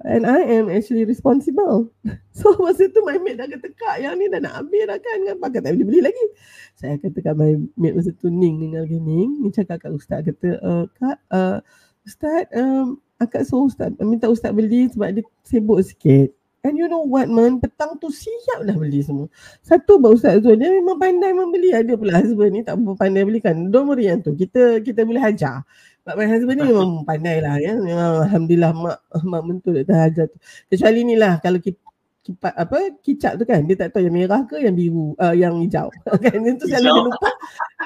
And I am actually responsible. So masa tu my mate dah kata, Kak yang ni dah nak ambil dah kan. Kenapa kata tak boleh beli lagi? Saya kata kat my mate masa tu Ning dengan Ning. Ni cakap kat Ustaz kata, uh, Kak, uh, Ustaz, um, akak suruh Ustaz, minta Ustaz beli sebab dia sibuk sikit. And you know what man, petang tu siap dah beli semua. Satu baru Ustaz Zul, dia memang pandai membeli. Ada pula husband ni tak pandai belikan. Don't worry yang tu, kita kita boleh hajar. But my husband ni memang pandai lah ya. Memang Alhamdulillah mak, mak mentul dah hajar tu. Kecuali ni lah kalau kita kipat apa kicap tu kan dia tak tahu yang merah ke yang biru uh, yang hijau kan itu selalu dia lupa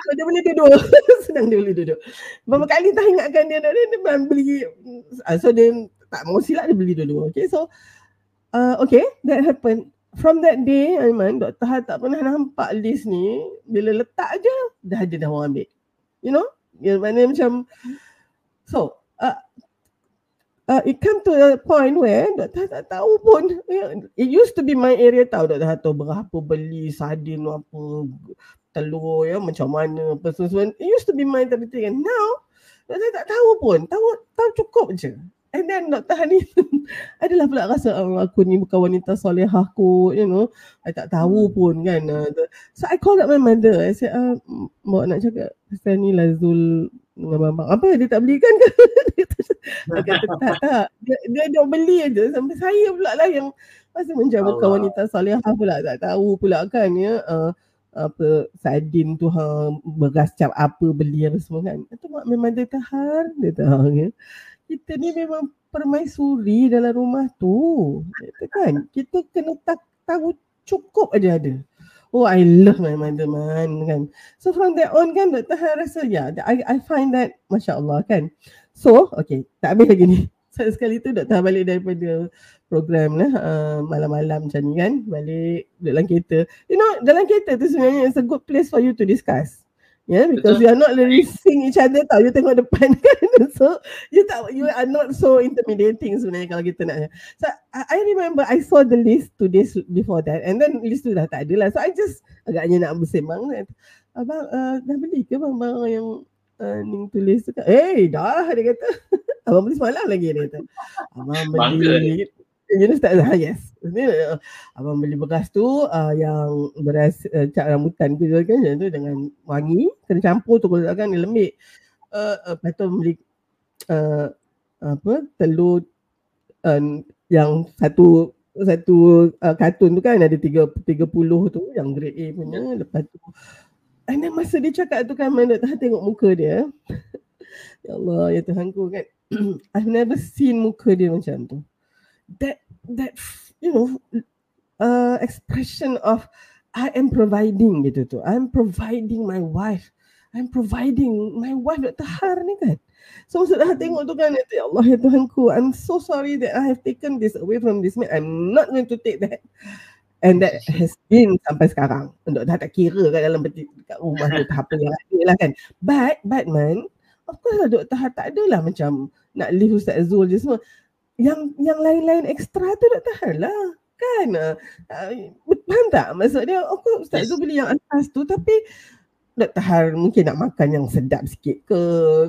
so, dia boleh duduk senang dia boleh duduk beberapa kali tak ingatkan dia dia, dia, dia beli uh, so dia tak mau silap dia beli dulu okay so uh, okay, that happened. From that day, Aiman, Dr. Har tak pernah nampak list ni. Bila letak je, dah ada dah orang ambil. You know? Yang mana macam, so, uh, uh, it come to a point where Dr. Tak tahu pun. It used to be my area tahu Dr. Har tahu berapa beli sardin apa, telur ya, macam mana, apa semua. It used to be my everything. And now, Dr. Tak tahu pun. Tahu, tahu cukup je. And then Dr. Hani adalah pula rasa oh, aku ni bukan wanita solehah kot, you know. I tak tahu hmm. pun kan. Uh, so I called up my mother. I said, uh, mak nak cakap pasal ni lah Zul dengan bambang. Apa dia tak belikan ke? dia kata tak, tak. Dia, dia, dia beli aja sampai saya pula lah yang rasa macam bukan wanita solehah pula. Tak tahu pula kan ya. Uh, apa sardin tu ha beras cap apa beli apa semua kan. Itu mak memang dia tahan, dia tahan ya kita ni memang permaisuri dalam rumah tu. Kita kan, kita kena tak tahu cukup aja ada. Oh, I love my mother man kan. So from that on kan, Dr. Han rasa yeah, I, I find that, Masya Allah kan. So, okay, tak habis lagi ni. Saya sekali tu Dr. Han balik daripada program lah, uh, malam-malam macam ni kan. Balik dalam kereta. You know, dalam kereta tu sebenarnya it's a good place for you to discuss. Yeah, because Betul. you are not really seeing each other tau. You tengok depan kan. So you tak you are not so intimidating sebenarnya kalau kita nak. So I, I remember I saw the list two days before that and then list tu dah tak ada lah. So I just agaknya nak bersembang. Abang uh, dah beli ke bang bang yang uh, Ning tulis tu kan? Eh dah dia kata. Abang beli semalam lagi dia kata. Abang beli. Know Ustaz Zahar, yes. Uh, abang beli beras tu uh, yang beras uh, cat rambutan tu kan yang tu dengan wangi kena campur tu kalau kan dia lembik. Uh, uh, lepas tu beli uh, apa telur uh, yang satu satu uh, kartun tu kan ada tiga tiga puluh tu yang grade A punya lepas tu and then masa dia cakap tu kan mana tak tengok muka dia Ya Allah, ya Tuhanku kan. I've never seen muka dia macam tu. That that you know uh, expression of I am providing gitu tu. I'm providing my wife. I'm providing my wife Dr. Har ni kan. So sudah tengok tu kan ya Allah ya Tuhanku. I'm so sorry that I have taken this away from this man. I'm not going to take that. And that has been sampai sekarang. Untuk dah tak kira kat dalam peti, kat rumah tu apa yang ada lah kan. But, but man, of course lah Dr. Har tak adalah macam nak leave Ustaz Zul je semua. Yang yang lain-lain ekstra tu Dr. Har lah. Kan? Uh, faham tak? Maksud dia, of course Ustaz Zul beli yang atas tu tapi Dr. Har mungkin nak makan yang sedap sikit ke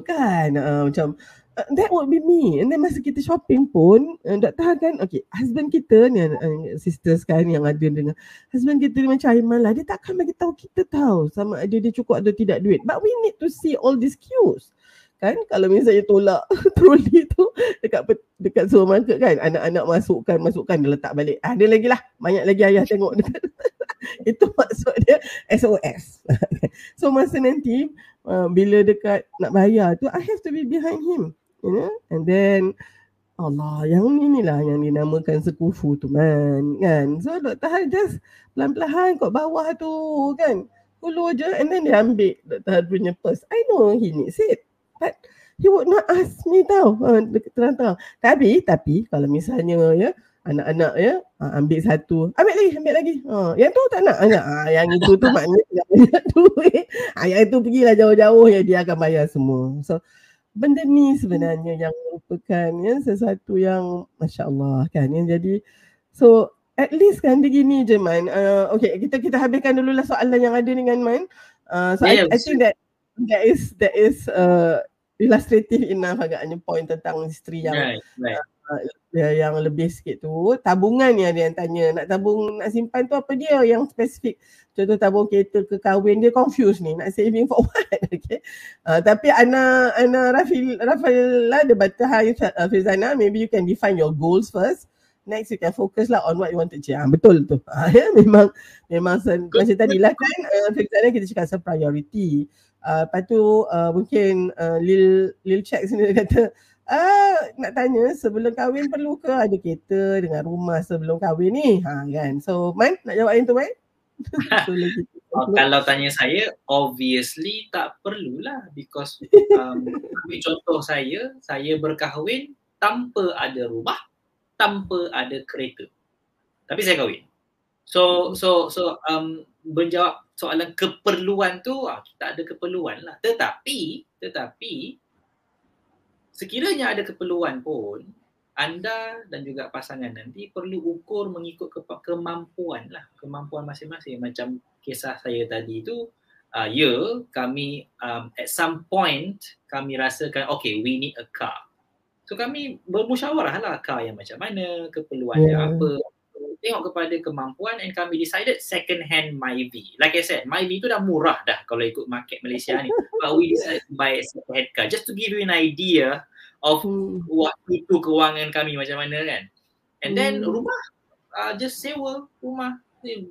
kan uh, macam uh, that would be me and then masa kita shopping pun uh, Dr. Har kan okay husband kita ni uh, sisters kan yang ada dengan husband kita ni macam Aiman lah dia takkan bagi tahu kita tahu sama ada dia cukup atau tidak duit but we need to see all these cues kan? Kalau misalnya tolak troli tu dekat dekat supermarket kan anak-anak masukkan masukkan dia letak balik. Ada ah, lagi lah. Banyak lagi ayah tengok dekat itu maksud dia SOS so masa nanti uh, bila dekat nak bayar tu I have to be behind him you know? And then Allah yang ni lah yang dinamakan sekufu tu man kan? So Dr. Han just pelan-pelan kat bawah tu kan? Hulu je and then dia ambil Dr. Han punya purse. I know he needs it But he would not ask me tau. Uh, terang-terang. Tapi, tapi kalau misalnya ya, anak-anak ya, uh, ambil satu. Ambil lagi, ambil lagi. Uh, yang tu tak nak. Uh, uh, yang itu tu maknanya tak banyak duit. Uh, yang itu pergilah jauh-jauh ya, dia akan bayar semua. So, benda ni sebenarnya yang merupakan ya, sesuatu yang Masya Allah kan. Ya. Jadi, so at least kan dia gini je Man. Uh, okay, kita kita habiskan dulu lah soalan yang ada dengan Man. Uh, so yeah, I, I think that that is that is uh, illustrative enough agaknya point tentang isteri yang right, right. Uh, yang lebih sikit tu tabungan yang dia yang tanya nak tabung nak simpan tu apa dia yang spesifik contoh tabung kereta ke kahwin dia confused ni nak saving for what okay uh, tapi ana ana Rafil Rafil lah dia baca hai uh, Fizana maybe you can define your goals first next you can focus lah on what you want to achieve. Ah, betul tu. Ah, ya, memang memang sen, macam tadi lah kan uh, Fizana kita cakap pasal priority. Uh, lepas tu uh, mungkin uh, Lil Lil Check sini dia kata uh, nak tanya sebelum kahwin perlu ke ada kereta dengan rumah sebelum kahwin ni? Ha kan? So Man nak jawab yang tu Man? So, oh, kalau tanya saya obviously tak perlulah because um, ambil contoh saya saya berkahwin tanpa ada rumah tanpa ada kereta. Tapi saya kahwin. So so so um menjawab soalan keperluan tu ah, kita ada keperluan lah. Tetapi tetapi sekiranya ada keperluan pun anda dan juga pasangan nanti perlu ukur mengikut ke- kemampuan lah. Kemampuan masing-masing. Macam kisah saya tadi tu uh, ya yeah, kami um, at some point kami rasakan okay we need a car. So kami bermusyawarah lah car yang macam mana keperluannya yeah. apa tengok kepada kemampuan and kami decided second hand Myvi. Like I said, Myvi tu dah murah dah kalau ikut market Malaysia ni. But we decided to buy a second hand car just to give you an idea of hmm. what itu kewangan kami macam mana kan. And then hmm. rumah, uh, just sewa rumah,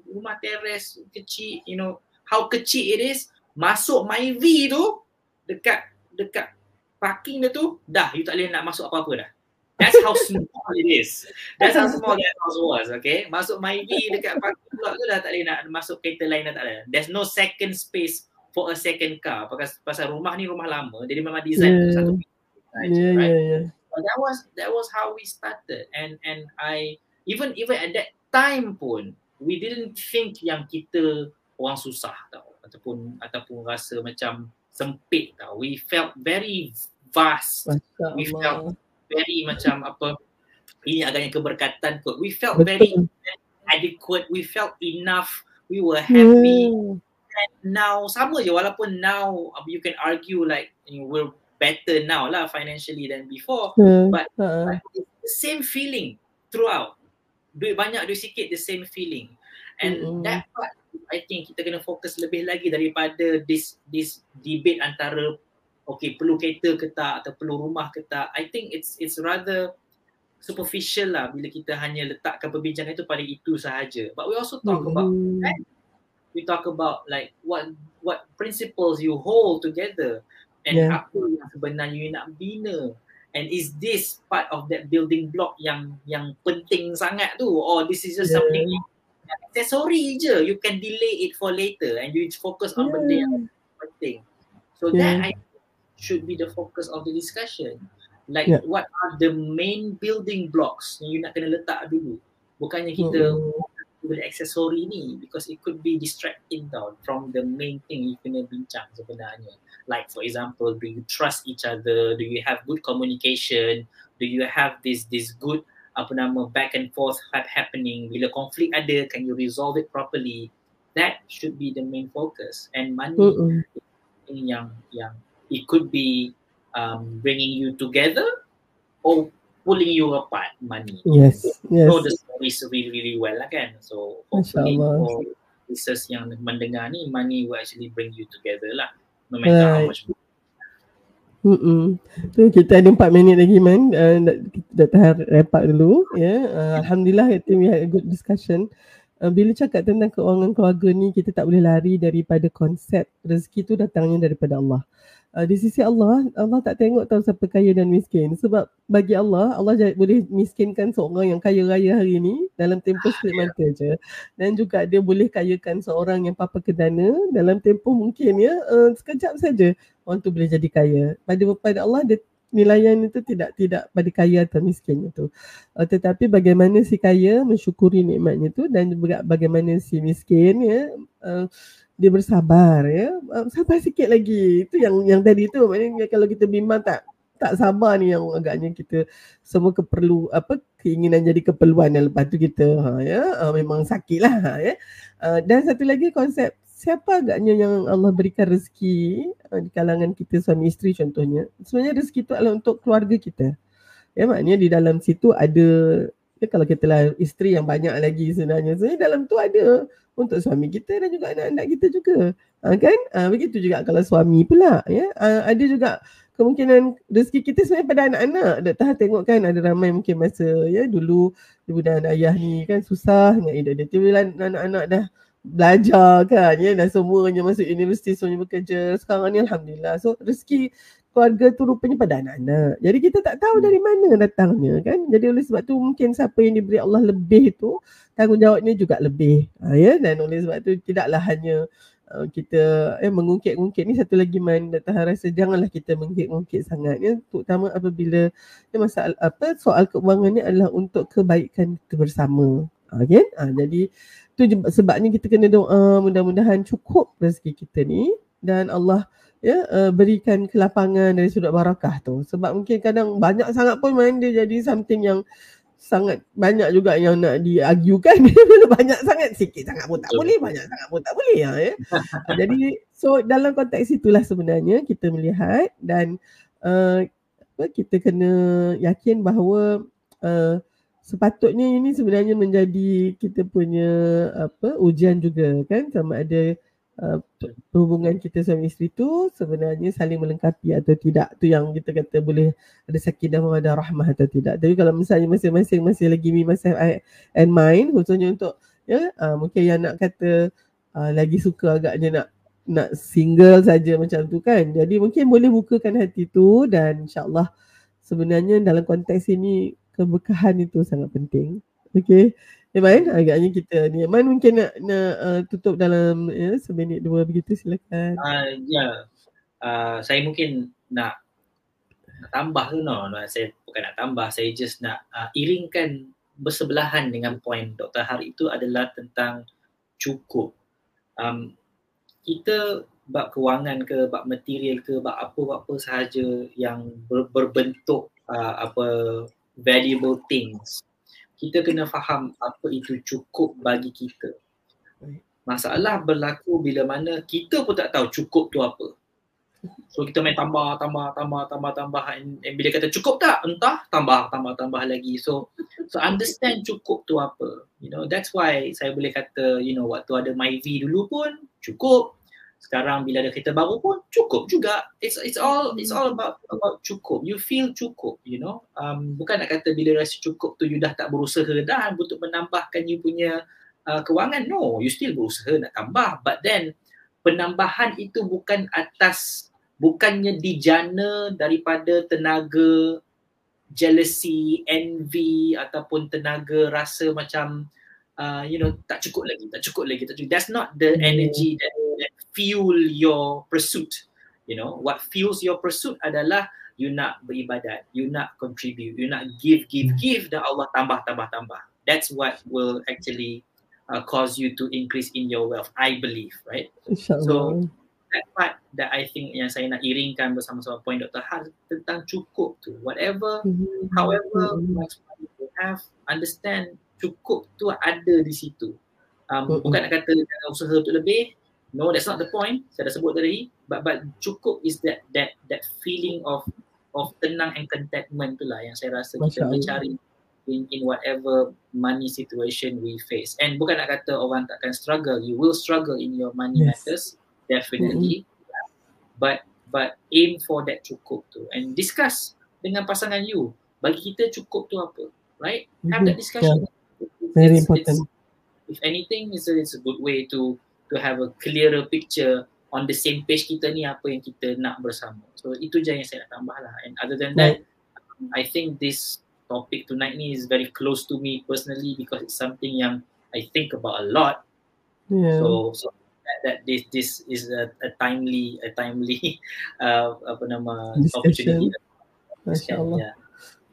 rumah teres kecil, you know, how kecil it is, masuk Myvi tu dekat dekat parking dia tu, dah you tak boleh nak masuk apa-apa dah. That's how small it is. That's how small that house was, okay? Masuk Myvi dekat parking lot tu dah tak boleh nak masuk kereta lain dah tak ada. There's no second space for a second car. Pasal, pasal rumah ni rumah lama, jadi memang design yeah. satu. Yeah, yeah, yeah, yeah. But that was that was how we started. And and I even even at that time pun, we didn't think yang kita orang susah tau ataupun ataupun rasa macam sempit tau. We felt very vast. We felt very macam apa ini agaknya keberkatan kot. We felt Betul. very adequate. We felt enough. We were happy. Hmm. And now sama je walaupun now you can argue like you know, we're better now lah financially than before. Hmm. But, uh-huh. but the same feeling throughout. Duit banyak, duit sikit, the same feeling. And mm-hmm. that part I think kita kena fokus lebih lagi daripada this this debate antara okay perlu kereta ke tak atau perlu rumah ke tak I think it's it's rather superficial lah bila kita hanya letakkan perbincangan itu pada itu sahaja but we also talk mm-hmm. about right? we talk about like what what principles you hold together and Yeah. apa yang sebenarnya you nak bina and is this part of that building block yang yang penting sangat tu or this is just Yeah. something yang accessory je you can delay it for later and you focus on benda yang penting so Yeah. that I should be the focus of the discussion like Yeah. what are the main building blocks yang you nak kena letak dulu bukannya kita Mm-mm. beli aksesori ni because it could be distracting tau from the main thing you kena bincang sebenarnya. Like for example, do you trust each other? Do you have good communication? Do you have this this good apa nama back and forth hap- happening? Bila konflik ada, can you resolve it properly? That should be the main focus. And money Mm-mm. ini yang yang it could be um, bringing you together or pulling you apart money Yes, yes. know the stories really really well lah kan. So hopefully for listeners yang mendengar ni money will actually bring you together lah. No matter how Right. much Mm-mm. Tu kita ada empat minit lagi man. Uh, dah- kita dah tahan wrap up dulu. Ya. Yeah. Uh, Alhamdulillah I think we had a good discussion. Uh, bila cakap tentang keuangan keluarga ni kita tak boleh lari daripada konsep rezeki tu datangnya daripada Allah. Uh, di sisi Allah, Allah tak tengok tahu siapa kaya dan miskin. Sebab bagi Allah, Allah boleh miskinkan seorang yang kaya raya hari ni dalam tempoh sekelip mata je. Dan juga dia boleh kayakan seorang yang papa kedana dalam tempoh mungkin ya uh, sekejap saja orang tu boleh jadi kaya. Pada pada Allah dia nilaian itu tidak tidak pada kaya atau miskin itu. Uh, tetapi bagaimana si kaya mensyukuri nikmatnya itu dan juga bagaimana si miskin ya uh, dia bersabar ya. Sabar sikit lagi. Itu yang yang tadi tu maknanya kalau kita bimbang tak tak sabar ni yang agaknya kita semua keperlu apa keinginan jadi keperluan dan lepas tu kita ha ya uh, memang sakit lah ha, ya. Uh, dan satu lagi konsep siapa agaknya yang Allah berikan rezeki uh, di kalangan kita suami isteri contohnya. Sebenarnya rezeki itu adalah untuk keluarga kita. Ya maknanya di dalam situ ada ya kalau kita lah isteri yang banyak lagi sebenarnya. Sebenarnya dalam tu ada untuk suami kita dan juga anak-anak kita juga. Ha, kan? Ha, begitu juga kalau suami pula ya. Ha, ada juga kemungkinan rezeki kita sebenarnya pada anak-anak. Ha tengok kan ada ramai mungkin masa ya dulu ibu dan ayah ni kan susah dengan hidup dia. Tiba-tiba anak-anak dah belajar kan ya dah semuanya masuk universiti semuanya bekerja sekarang ni alhamdulillah so rezeki keluarga tu rupanya pada anak-anak. Jadi kita tak tahu dari mana datangnya kan? Jadi oleh sebab tu mungkin siapa yang diberi Allah lebih tu tanggungjawabnya juga lebih. Ha, ya? Dan oleh sebab tu tidaklah hanya uh, kita eh mengungkit-ungkit ni. Satu lagi man. Ha rasa janganlah kita mengungkit-ungkit sangat ya? Terutama apabila ya, masalah apa soal keuangan ni adalah untuk kebaikan kita bersama ha, kan? Ha, jadi tu sebabnya kita kena doa. Mudah-mudahan cukup rezeki kita ni. Dan Allah ya uh, berikan kelapangan dari sudut barakah tu sebab mungkin kadang banyak sangat pun main dia jadi something yang sangat banyak juga yang nak diargukan bila banyak sangat sikit sangat pun tak Betul. boleh banyak sangat pun tak boleh ya, ya. jadi so dalam konteks itulah sebenarnya kita melihat dan uh, kita kena yakin bahawa uh, sepatutnya ini sebenarnya menjadi kita punya apa ujian juga kan sama ada uh, hubungan kita suami isteri tu sebenarnya saling melengkapi atau tidak tu yang kita kata boleh ada sakinah ada rahmah atau tidak tapi kalau misalnya masing-masing masih lagi me myself and mine khususnya untuk ya uh, mungkin yang nak kata uh, lagi suka agaknya nak nak single saja macam tu kan jadi mungkin boleh bukakan hati tu dan insyaallah sebenarnya dalam konteks ini keberkahan itu sangat penting. Okey. Iman, agaknya kita ni. Iman mungkin nak, nak uh, tutup dalam ya, seminit dua begitu silakan. Uh, ya, uh, saya mungkin nak, nak tambah tu no. no. Saya bukan nak tambah, saya just nak uh, iringkan bersebelahan dengan poin Dr. Har itu adalah tentang cukup. Um, kita bab kewangan ke, bab material ke, bab apa-apa sahaja yang ber, berbentuk uh, apa valuable things. Kita kena faham apa itu cukup bagi kita. Masalah berlaku bila mana kita pun tak tahu cukup tu apa. So kita main tambah, tambah, tambah, tambah, tambah. And, and bila kata cukup tak? Entah, tambah, tambah, tambah lagi. So so understand cukup tu apa. You know, that's why saya boleh kata, you know, waktu ada MyV dulu pun cukup. Sekarang bila ada kereta baru pun cukup juga. It's it's all it's all about about cukup. You feel cukup, you know. Um, bukan nak kata bila rasa cukup tu you dah tak berusaha dah untuk menambahkan you punya uh, kewangan. No, you still berusaha nak tambah. But then penambahan itu bukan atas bukannya dijana daripada tenaga jealousy, envy ataupun tenaga rasa macam uh, you know tak cukup lagi, tak cukup lagi, tak cukup. That's not the energy that, that fuel your pursuit. You know, what fuels your pursuit adalah you nak beribadat, you nak contribute, you nak give, give, give dan Allah tambah, tambah, tambah. That's what will actually uh, cause you to increase in your wealth, I believe, right? InsyaAllah. So that part that I think yang saya nak iringkan bersama-sama point Dr. Har tentang cukup tu. Whatever, Mhm. however much money you have, understand cukup tu ada di situ. Um, Mhm. bukan nak kata jangan usaha untuk lebih. No, that's not the point. Saya dah sebut tadi. But but cukup is that that that feeling of of tenang and contentment tu lah yang saya rasa kita Masya Allah. mencari in in whatever money situation we face. And bukan nak kata orang takkan struggle. You will struggle in your money Yes. matters definitely. But but aim for that cukup tu and discuss dengan pasangan you. Bagi kita cukup tu apa, right? Have that Mhm. discussion. Very It's- important. it's- if anything, it's a, it's a good way to to have a clearer picture on the same page kita ni apa yang kita nak bersama. So itu je yang saya nak tambah lah. And other than that, I think this topic tonight ni is very close to me personally because it's something yang I think about a lot. Yeah. So so that, that this this is a, a timely a timely uh, apa nama Discussion. opportunity. Masya Allah. Yeah.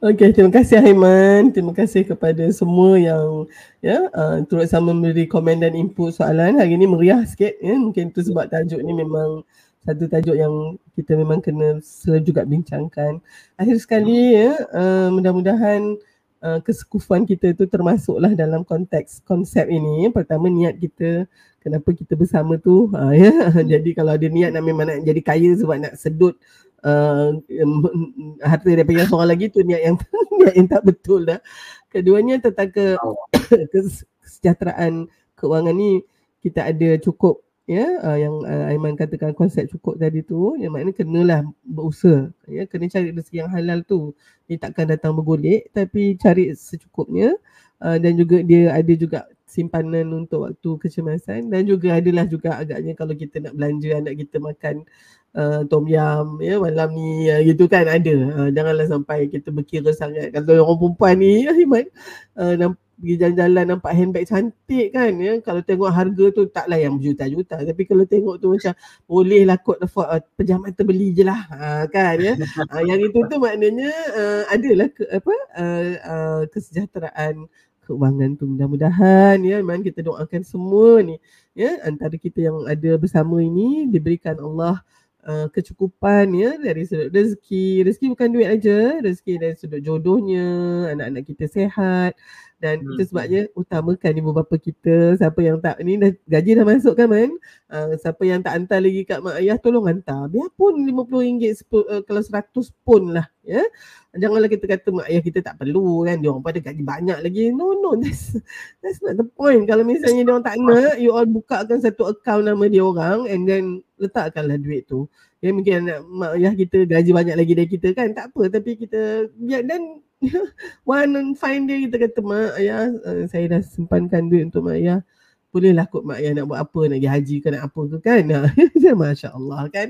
Okey, terima kasih Aiman. Terima kasih kepada semua yang ya uh, turut sama memberi komen dan input soalan. Hari ini meriah sikit ya. Mungkin itu sebab tajuk ni memang satu tajuk yang kita memang kena selalu juga bincangkan. Akhir sekali ya, uh, mudah-mudahan uh, kesekufuan kita itu termasuklah dalam konteks konsep ini. Pertama niat kita kenapa kita bersama tu uh, ya. Jadi kalau ada niat nak memang nak jadi kaya sebab nak sedut uh, harta daripada seorang lagi tu niat yang niat yang tak betul dah. Keduanya tentang ke, kes- kesejahteraan keuangan ni kita ada cukup ya uh, yang uh, Aiman katakan konsep cukup tadi tu yang maknanya kenalah berusaha ya kena cari rezeki yang halal tu. Dia takkan datang bergolek tapi cari secukupnya. Uh, dan juga dia ada juga simpanan untuk waktu kecemasan dan juga adalah juga agaknya kalau kita nak belanja anak kita makan uh, tom yam ya malam ni uh, gitu kan ada. Uh, janganlah sampai kita berkira sangat. Kalau orang perempuan ni ya Iman uh, namp- pergi jalan-jalan nampak handbag cantik kan ya. Kalau tengok harga tu taklah yang berjuta-juta. Tapi kalau tengok tu macam boleh lah kot afford uh, pejam mata beli je lah uh, kan ya. Uh, yang itu tu maknanya uh, adalah ke, apa uh, uh, kesejahteraan keuangan tu mudah-mudahan ya. Memang kita doakan semua ni ya. Antara kita yang ada bersama ini diberikan Allah uh, kecukupan ya dari sudut rezeki. Rezeki bukan duit aja rezeki dari sudut jodohnya anak-anak kita sehat dan Hmm. itu sebabnya utamakan ibu bapa kita siapa yang tak ni dah gaji dah masuk kan man uh, siapa yang tak hantar lagi kat mak ayah tolong hantar. Biarpun RM50 sepul- uh, kalau 100 pun lah ya. Janganlah kita kata mak ayah kita tak perlu kan dia orang pada gaji banyak lagi. No no that's that's not the point. Kalau misalnya dia orang tak nak you all bukakan satu account nama dia orang and then letakkanlah duit tu. Ya mungkin anak mak ayah kita gaji banyak lagi dari kita kan tak apa. Tapi kita biar dan one fine dia kita kata mak ayah uh, saya dah simpankan duit untuk mak ayah. Bolehlah kot mak ayah nak buat apa nak pergi haji ke nak apa ke kan? Masya Allah kan?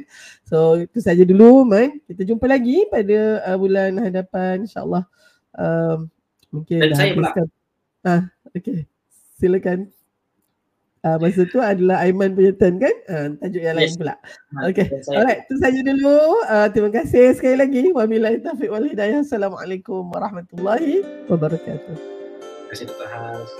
So itu saja dulu Man kita jumpa lagi pada uh, bulan hadapan insyaAllah. Um, mungkin Dan dah saya pula. habiskan ah okay silakan Uh, masa tu adalah Aiman punya turn kan? Uh, tajuk yang lain Yes. pula. Ha, Okay. Alright, tu saja dulu. Uh, terima kasih sekali lagi. Wabillahi taufiq wal hidayah. Assalamualaikum warahmatullahi wabarakatuh. Terima kasih Dr. Has.